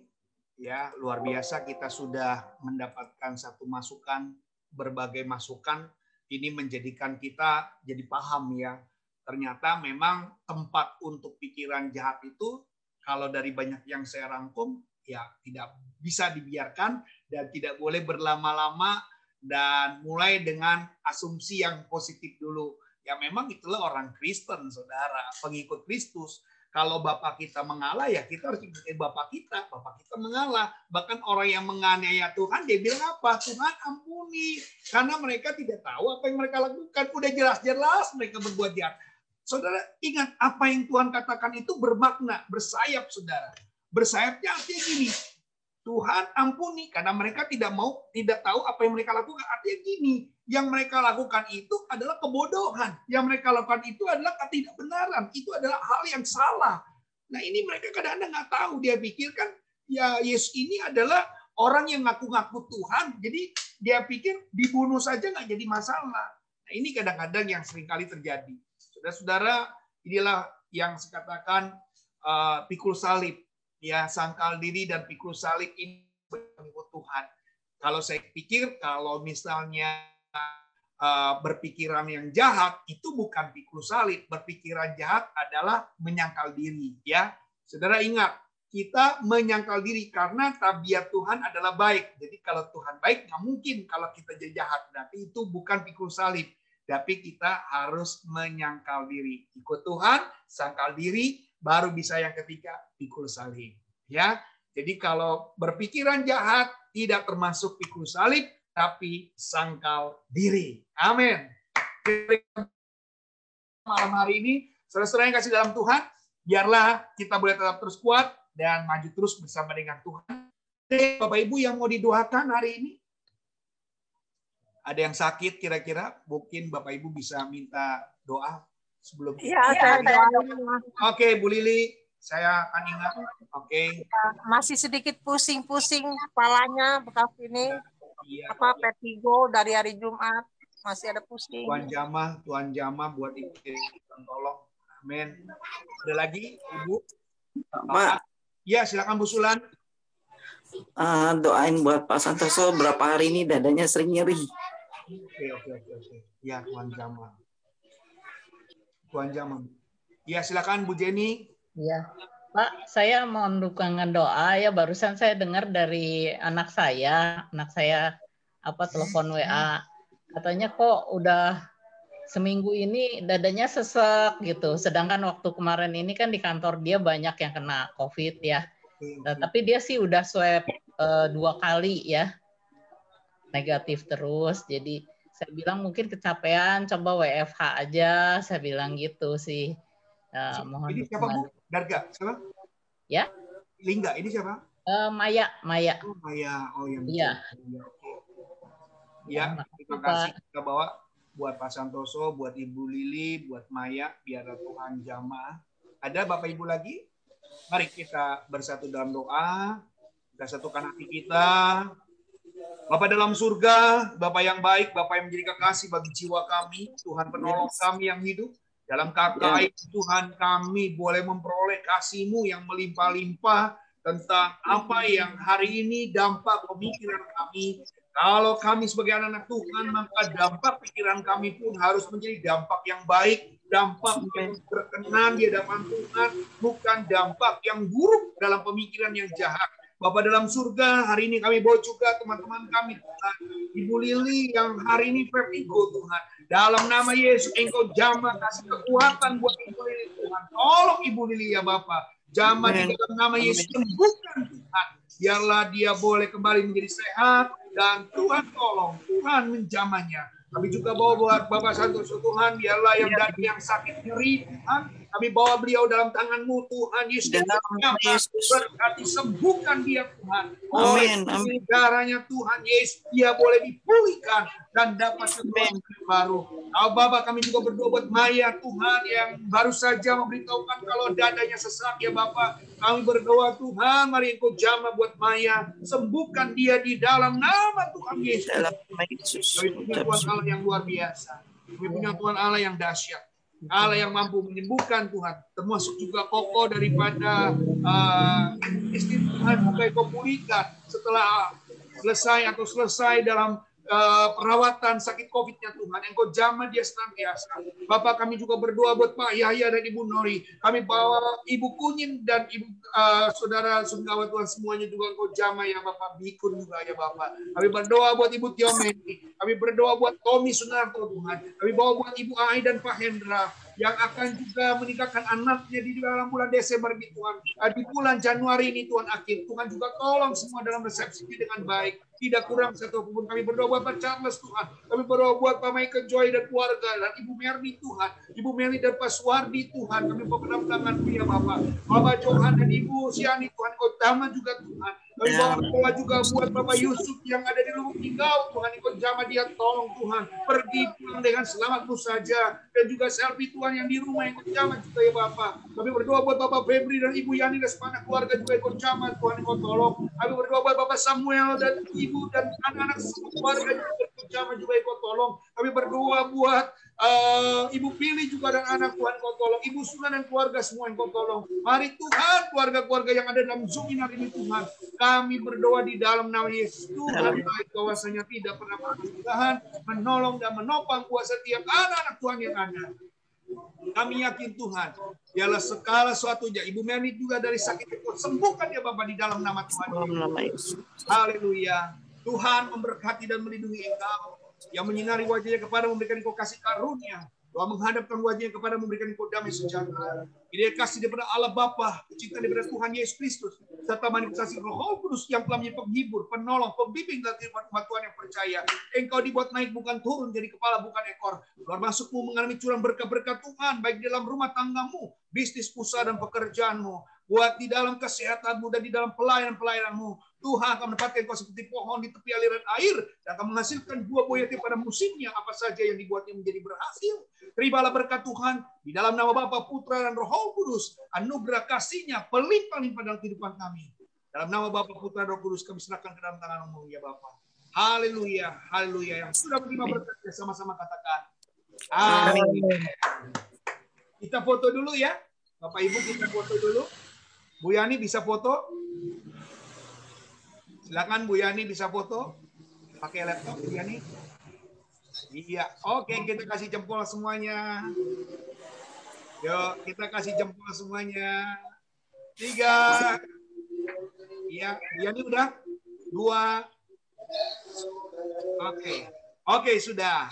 Ya, luar biasa kita sudah mendapatkan satu masukan, berbagai masukan. Ini menjadikan kita jadi paham ya. Ternyata memang tempat untuk pikiran jahat itu kalau dari banyak yang saya rangkum ya tidak bisa dibiarkan dan tidak boleh berlama-lama dan mulai dengan asumsi yang positif dulu. Ya memang itulah orang Kristen, saudara, pengikut Kristus kalau bapak kita mengalah ya kita harus ikuti bapak kita. Bapak kita mengalah. Bahkan orang yang menganiaya Tuhan dia bilang apa? Tuhan ampuni. Karena mereka tidak tahu apa yang mereka lakukan. Udah jelas-jelas mereka berbuat jahat. Saudara ingat apa yang Tuhan katakan itu bermakna, bersayap saudara. Bersayapnya artinya gini. Tuhan ampuni karena mereka tidak mau tidak tahu apa yang mereka lakukan. Artinya gini, yang mereka lakukan itu adalah kebodohan. Yang mereka lakukan itu adalah ketidakbenaran. Itu adalah hal yang salah. Nah ini mereka kadang-kadang nggak tahu. Dia pikirkan ya Yesus ini adalah orang yang ngaku-ngaku Tuhan. Jadi dia pikir dibunuh saja nggak jadi masalah. Nah ini kadang-kadang yang sering kali terjadi. Saudara-saudara, inilah yang saya katakan uh, pikul salib ya sangkal diri dan pikul salib ini mengikut Tuhan. Kalau saya pikir kalau misalnya uh, berpikiran yang jahat itu bukan pikul salib, berpikiran jahat adalah menyangkal diri ya. Saudara ingat, kita menyangkal diri karena tabiat Tuhan adalah baik. Jadi kalau Tuhan baik nggak mungkin kalau kita jadi jahat. Berarti itu bukan pikul salib, tapi kita harus menyangkal diri. Ikut Tuhan, sangkal diri, baru bisa yang ketiga pikul salib. Ya, jadi kalau berpikiran jahat tidak termasuk pikul salib, tapi sangkal diri. Amin. Malam hari ini, saudara-saudara yang kasih dalam Tuhan, biarlah kita boleh tetap terus kuat dan maju terus bersama dengan Tuhan. Bapak Ibu yang mau didoakan hari ini, ada yang sakit kira-kira, mungkin Bapak Ibu bisa minta doa sebelum Iya, saya doa. Oke, Bu Lili, saya akan ingat. Oke. Masih sedikit pusing-pusing kepalanya bekas ini. Iya. Apa petigo dari hari Jumat masih ada pusing. Tuan Jama, Tuan Jama buat ibu tolong. Amin. Ada lagi, Ibu? Pak, Ya, silakan Bu Sulan. eh, doain buat Pak Santoso berapa hari ini dadanya sering nyeri. Oke, oke, oke, oke. Ya, Tuan Jama. Tuan Jama. Ya, silakan Bu Jenny. Iya, Pak, saya mohon dukungan doa ya. Barusan saya dengar dari anak saya, anak saya apa telepon WA, katanya kok udah seminggu ini dadanya sesek gitu. Sedangkan waktu kemarin ini kan di kantor dia banyak yang kena COVID ya. Nah, tapi dia sih udah swab eh, dua kali ya, negatif terus. Jadi saya bilang mungkin kecapean, coba WFH aja. Saya bilang gitu sih. Eh, mohon Ini siapa, Bu? Darga, siapa? Ya, Lingga, ini siapa? Eh, Maya, Maya. Oh, Maya. Oh, yang Iya. Iya. Ya, terima kasih kita bawa buat Pak Santoso, buat Ibu Lili, buat Maya, biar Tuhan jamaah. Ada Bapak Ibu lagi? Mari kita bersatu dalam doa. Kita satukan hati kita. Bapak dalam surga, Bapak yang baik, Bapak yang menjadi kekasih bagi jiwa kami, Tuhan penolong kami yang hidup. Dalam kata Tuhan kami boleh memperoleh kasih-Mu yang melimpah-limpah tentang apa yang hari ini dampak pemikiran kami. Kalau kami sebagai anak-anak Tuhan, maka dampak pikiran kami pun harus menjadi dampak yang baik, dampak yang berkenan di hadapan Tuhan, bukan dampak yang buruk dalam pemikiran yang jahat. Bapak dalam surga, hari ini kami bawa juga teman-teman kami, Tuhan. Ibu Lili yang hari ini vertigo, Tuhan. Dalam nama Yesus, Engkau jama kasih kekuatan buat Ibu Lili, Tuhan. Tolong Ibu Lili ya Bapak. Jama di dalam nama Yesus, sembuhkan Tuhan. Biarlah dia boleh kembali menjadi sehat, dan Tuhan tolong, Tuhan menjamanya. Kami juga bawa buat Bapak Santoso Tuhan, biarlah yang dari yang sakit nyeri, Tuhan. Kami bawa beliau dalam tangan-Mu, Tuhan Yesus. Berkati sembuhkan dia, Tuhan. Amin, amin. darahnya Tuhan Yesus, dia boleh dipulihkan dan dapat kekuatan yang baru. Oh, Bapak, kami juga berdoa buat Maya, Tuhan, yang baru saja memberitahukan kalau dadanya sesak, ya Bapak. Kami berdoa, Tuhan, mari Engkau jamah buat Maya. Sembuhkan dia di dalam nama Tuhan Yesus. Kami punya Tuhan Allah yang luar biasa. Kami punya Tuhan Allah yang dahsyat. Allah yang mampu menyembuhkan Tuhan. Termasuk juga kokoh daripada uh, istri Tuhan kau pulihkan setelah selesai atau selesai dalam uh, perawatan sakit COVID-nya Tuhan. Engkau jamah dia senantiasa. Bapak kami juga berdoa buat Pak Yahya dan Ibu Nori. Kami bawa Ibu Kunyit dan Ibu uh, Saudara Sunggawa Tuhan semuanya juga Engkau jamah ya Bapak. Bikun juga ya Bapak. Kami berdoa buat Ibu Tiomeni. Kami berdoa buat Tommy Sunarto Tuhan. Kami bawa buat Ibu Ai dan Pak Hendra yang akan juga menikahkan anaknya di dalam bulan Desember ini Tuhan. Uh, Di bulan Januari ini Tuhan akhir. Tuhan juga tolong semua dalam resepsi dengan baik. Tidak kurang satu pun. Kami berdoa buat Pak Charles Tuhan. Kami berdoa buat Pak Michael Joy dan keluarga. Dan Ibu Merni Tuhan. Ibu Merni dan Pak Suwardi Tuhan. Kami berpegang tangan ya Bapak. Bapak Johan dan Ibu Siani Tuhan. Kau juga Tuhan. Kami bawa juga buat Bapak Yusuf yang ada di lubuk tinggal. Tuhan ikut jama dia tolong Tuhan. Pergi pulang dengan selamatmu saja. Dan juga selfie Tuhan yang di rumah ikut jama juga ya Bapak. Kami berdoa buat Bapak Febri dan Ibu Yani dan sepanjang keluarga juga ikut jama. Tuhan ikut tolong. Kami berdoa buat Bapak Samuel dan Ibu dan anak-anak semua keluarga juga ikut jama juga ikut tolong. Kami berdoa buat uh, Ibu Pili juga dan anak Tuhan kau tolong. Ibu Sunan dan keluarga semua yang kau tolong. Mari Tuhan keluarga-keluarga yang ada dalam Zoom ini hari ini Tuhan. Kami berdoa di dalam nama Yesus Tuhan baik bahwasanya tidak pernah Tuhan menolong dan menopang kuasa setiap anak-anak Tuhan yang ada. Kami yakin Tuhan, dialah segala sesuatunya. Ibu Meni juga dari sakit itu sembuhkan ya Bapak di dalam nama Tuhan. Haleluya. Tuhan memberkati dan melindungi engkau yang menyinari wajahnya kepada memberikan engkau kasih karunia Tuhan menghadapkan wajahnya kepada memberikan engkau damai sejahtera. Ini kasih daripada Allah Bapa, cinta daripada Tuhan Yesus Kristus, serta manifestasi Roh Kudus yang telah menjadi penghibur, penolong, pembimbing kehidupan umat Tuhan yang percaya. Engkau dibuat naik bukan turun, jadi kepala bukan ekor. Luar masukmu mengalami curang berkah-berkah Tuhan, baik dalam rumah tanggamu, bisnis usaha dan pekerjaanmu buat di dalam kesehatanmu dan di dalam pelayanan-pelayananmu. Tuhan akan menempatkan kau seperti pohon di tepi aliran air dan akan menghasilkan buah-buah yatim pada musimnya apa saja yang dibuatnya menjadi berhasil. Terimalah berkat Tuhan di dalam nama Bapa, Putra, dan Roh Kudus. Anugerah kasihnya pelimpah-limpah dalam kehidupan kami. Dalam nama Bapa, Putra, dan Roh Kudus kami serahkan ke dalam tangan ya Bapa. Haleluya, haleluya. Yang sudah menerima berkat sama-sama katakan. Amin. Kita foto dulu ya. Bapak Ibu kita foto dulu. Bu Yani bisa foto? Silakan Bu Yani bisa foto. Pakai laptop Bu Yani. Iya, oke kita kasih jempol semuanya. Yuk, kita kasih jempol semuanya. Tiga. Iya, Bu Yani udah? Dua. Oke. Oke, sudah.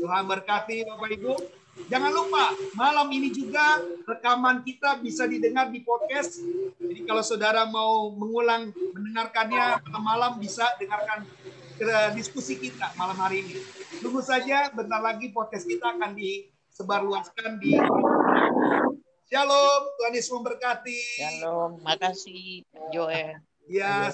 Tuhan berkati Bapak Ibu. Jangan lupa, malam ini juga rekaman kita bisa didengar di podcast. Jadi kalau saudara mau mengulang mendengarkannya malam bisa dengarkan diskusi kita malam hari ini. Tunggu saja, bentar lagi podcast kita akan disebarluaskan di Shalom, Tuhan Yesus memberkati. Shalom, makasih Joel. Ya,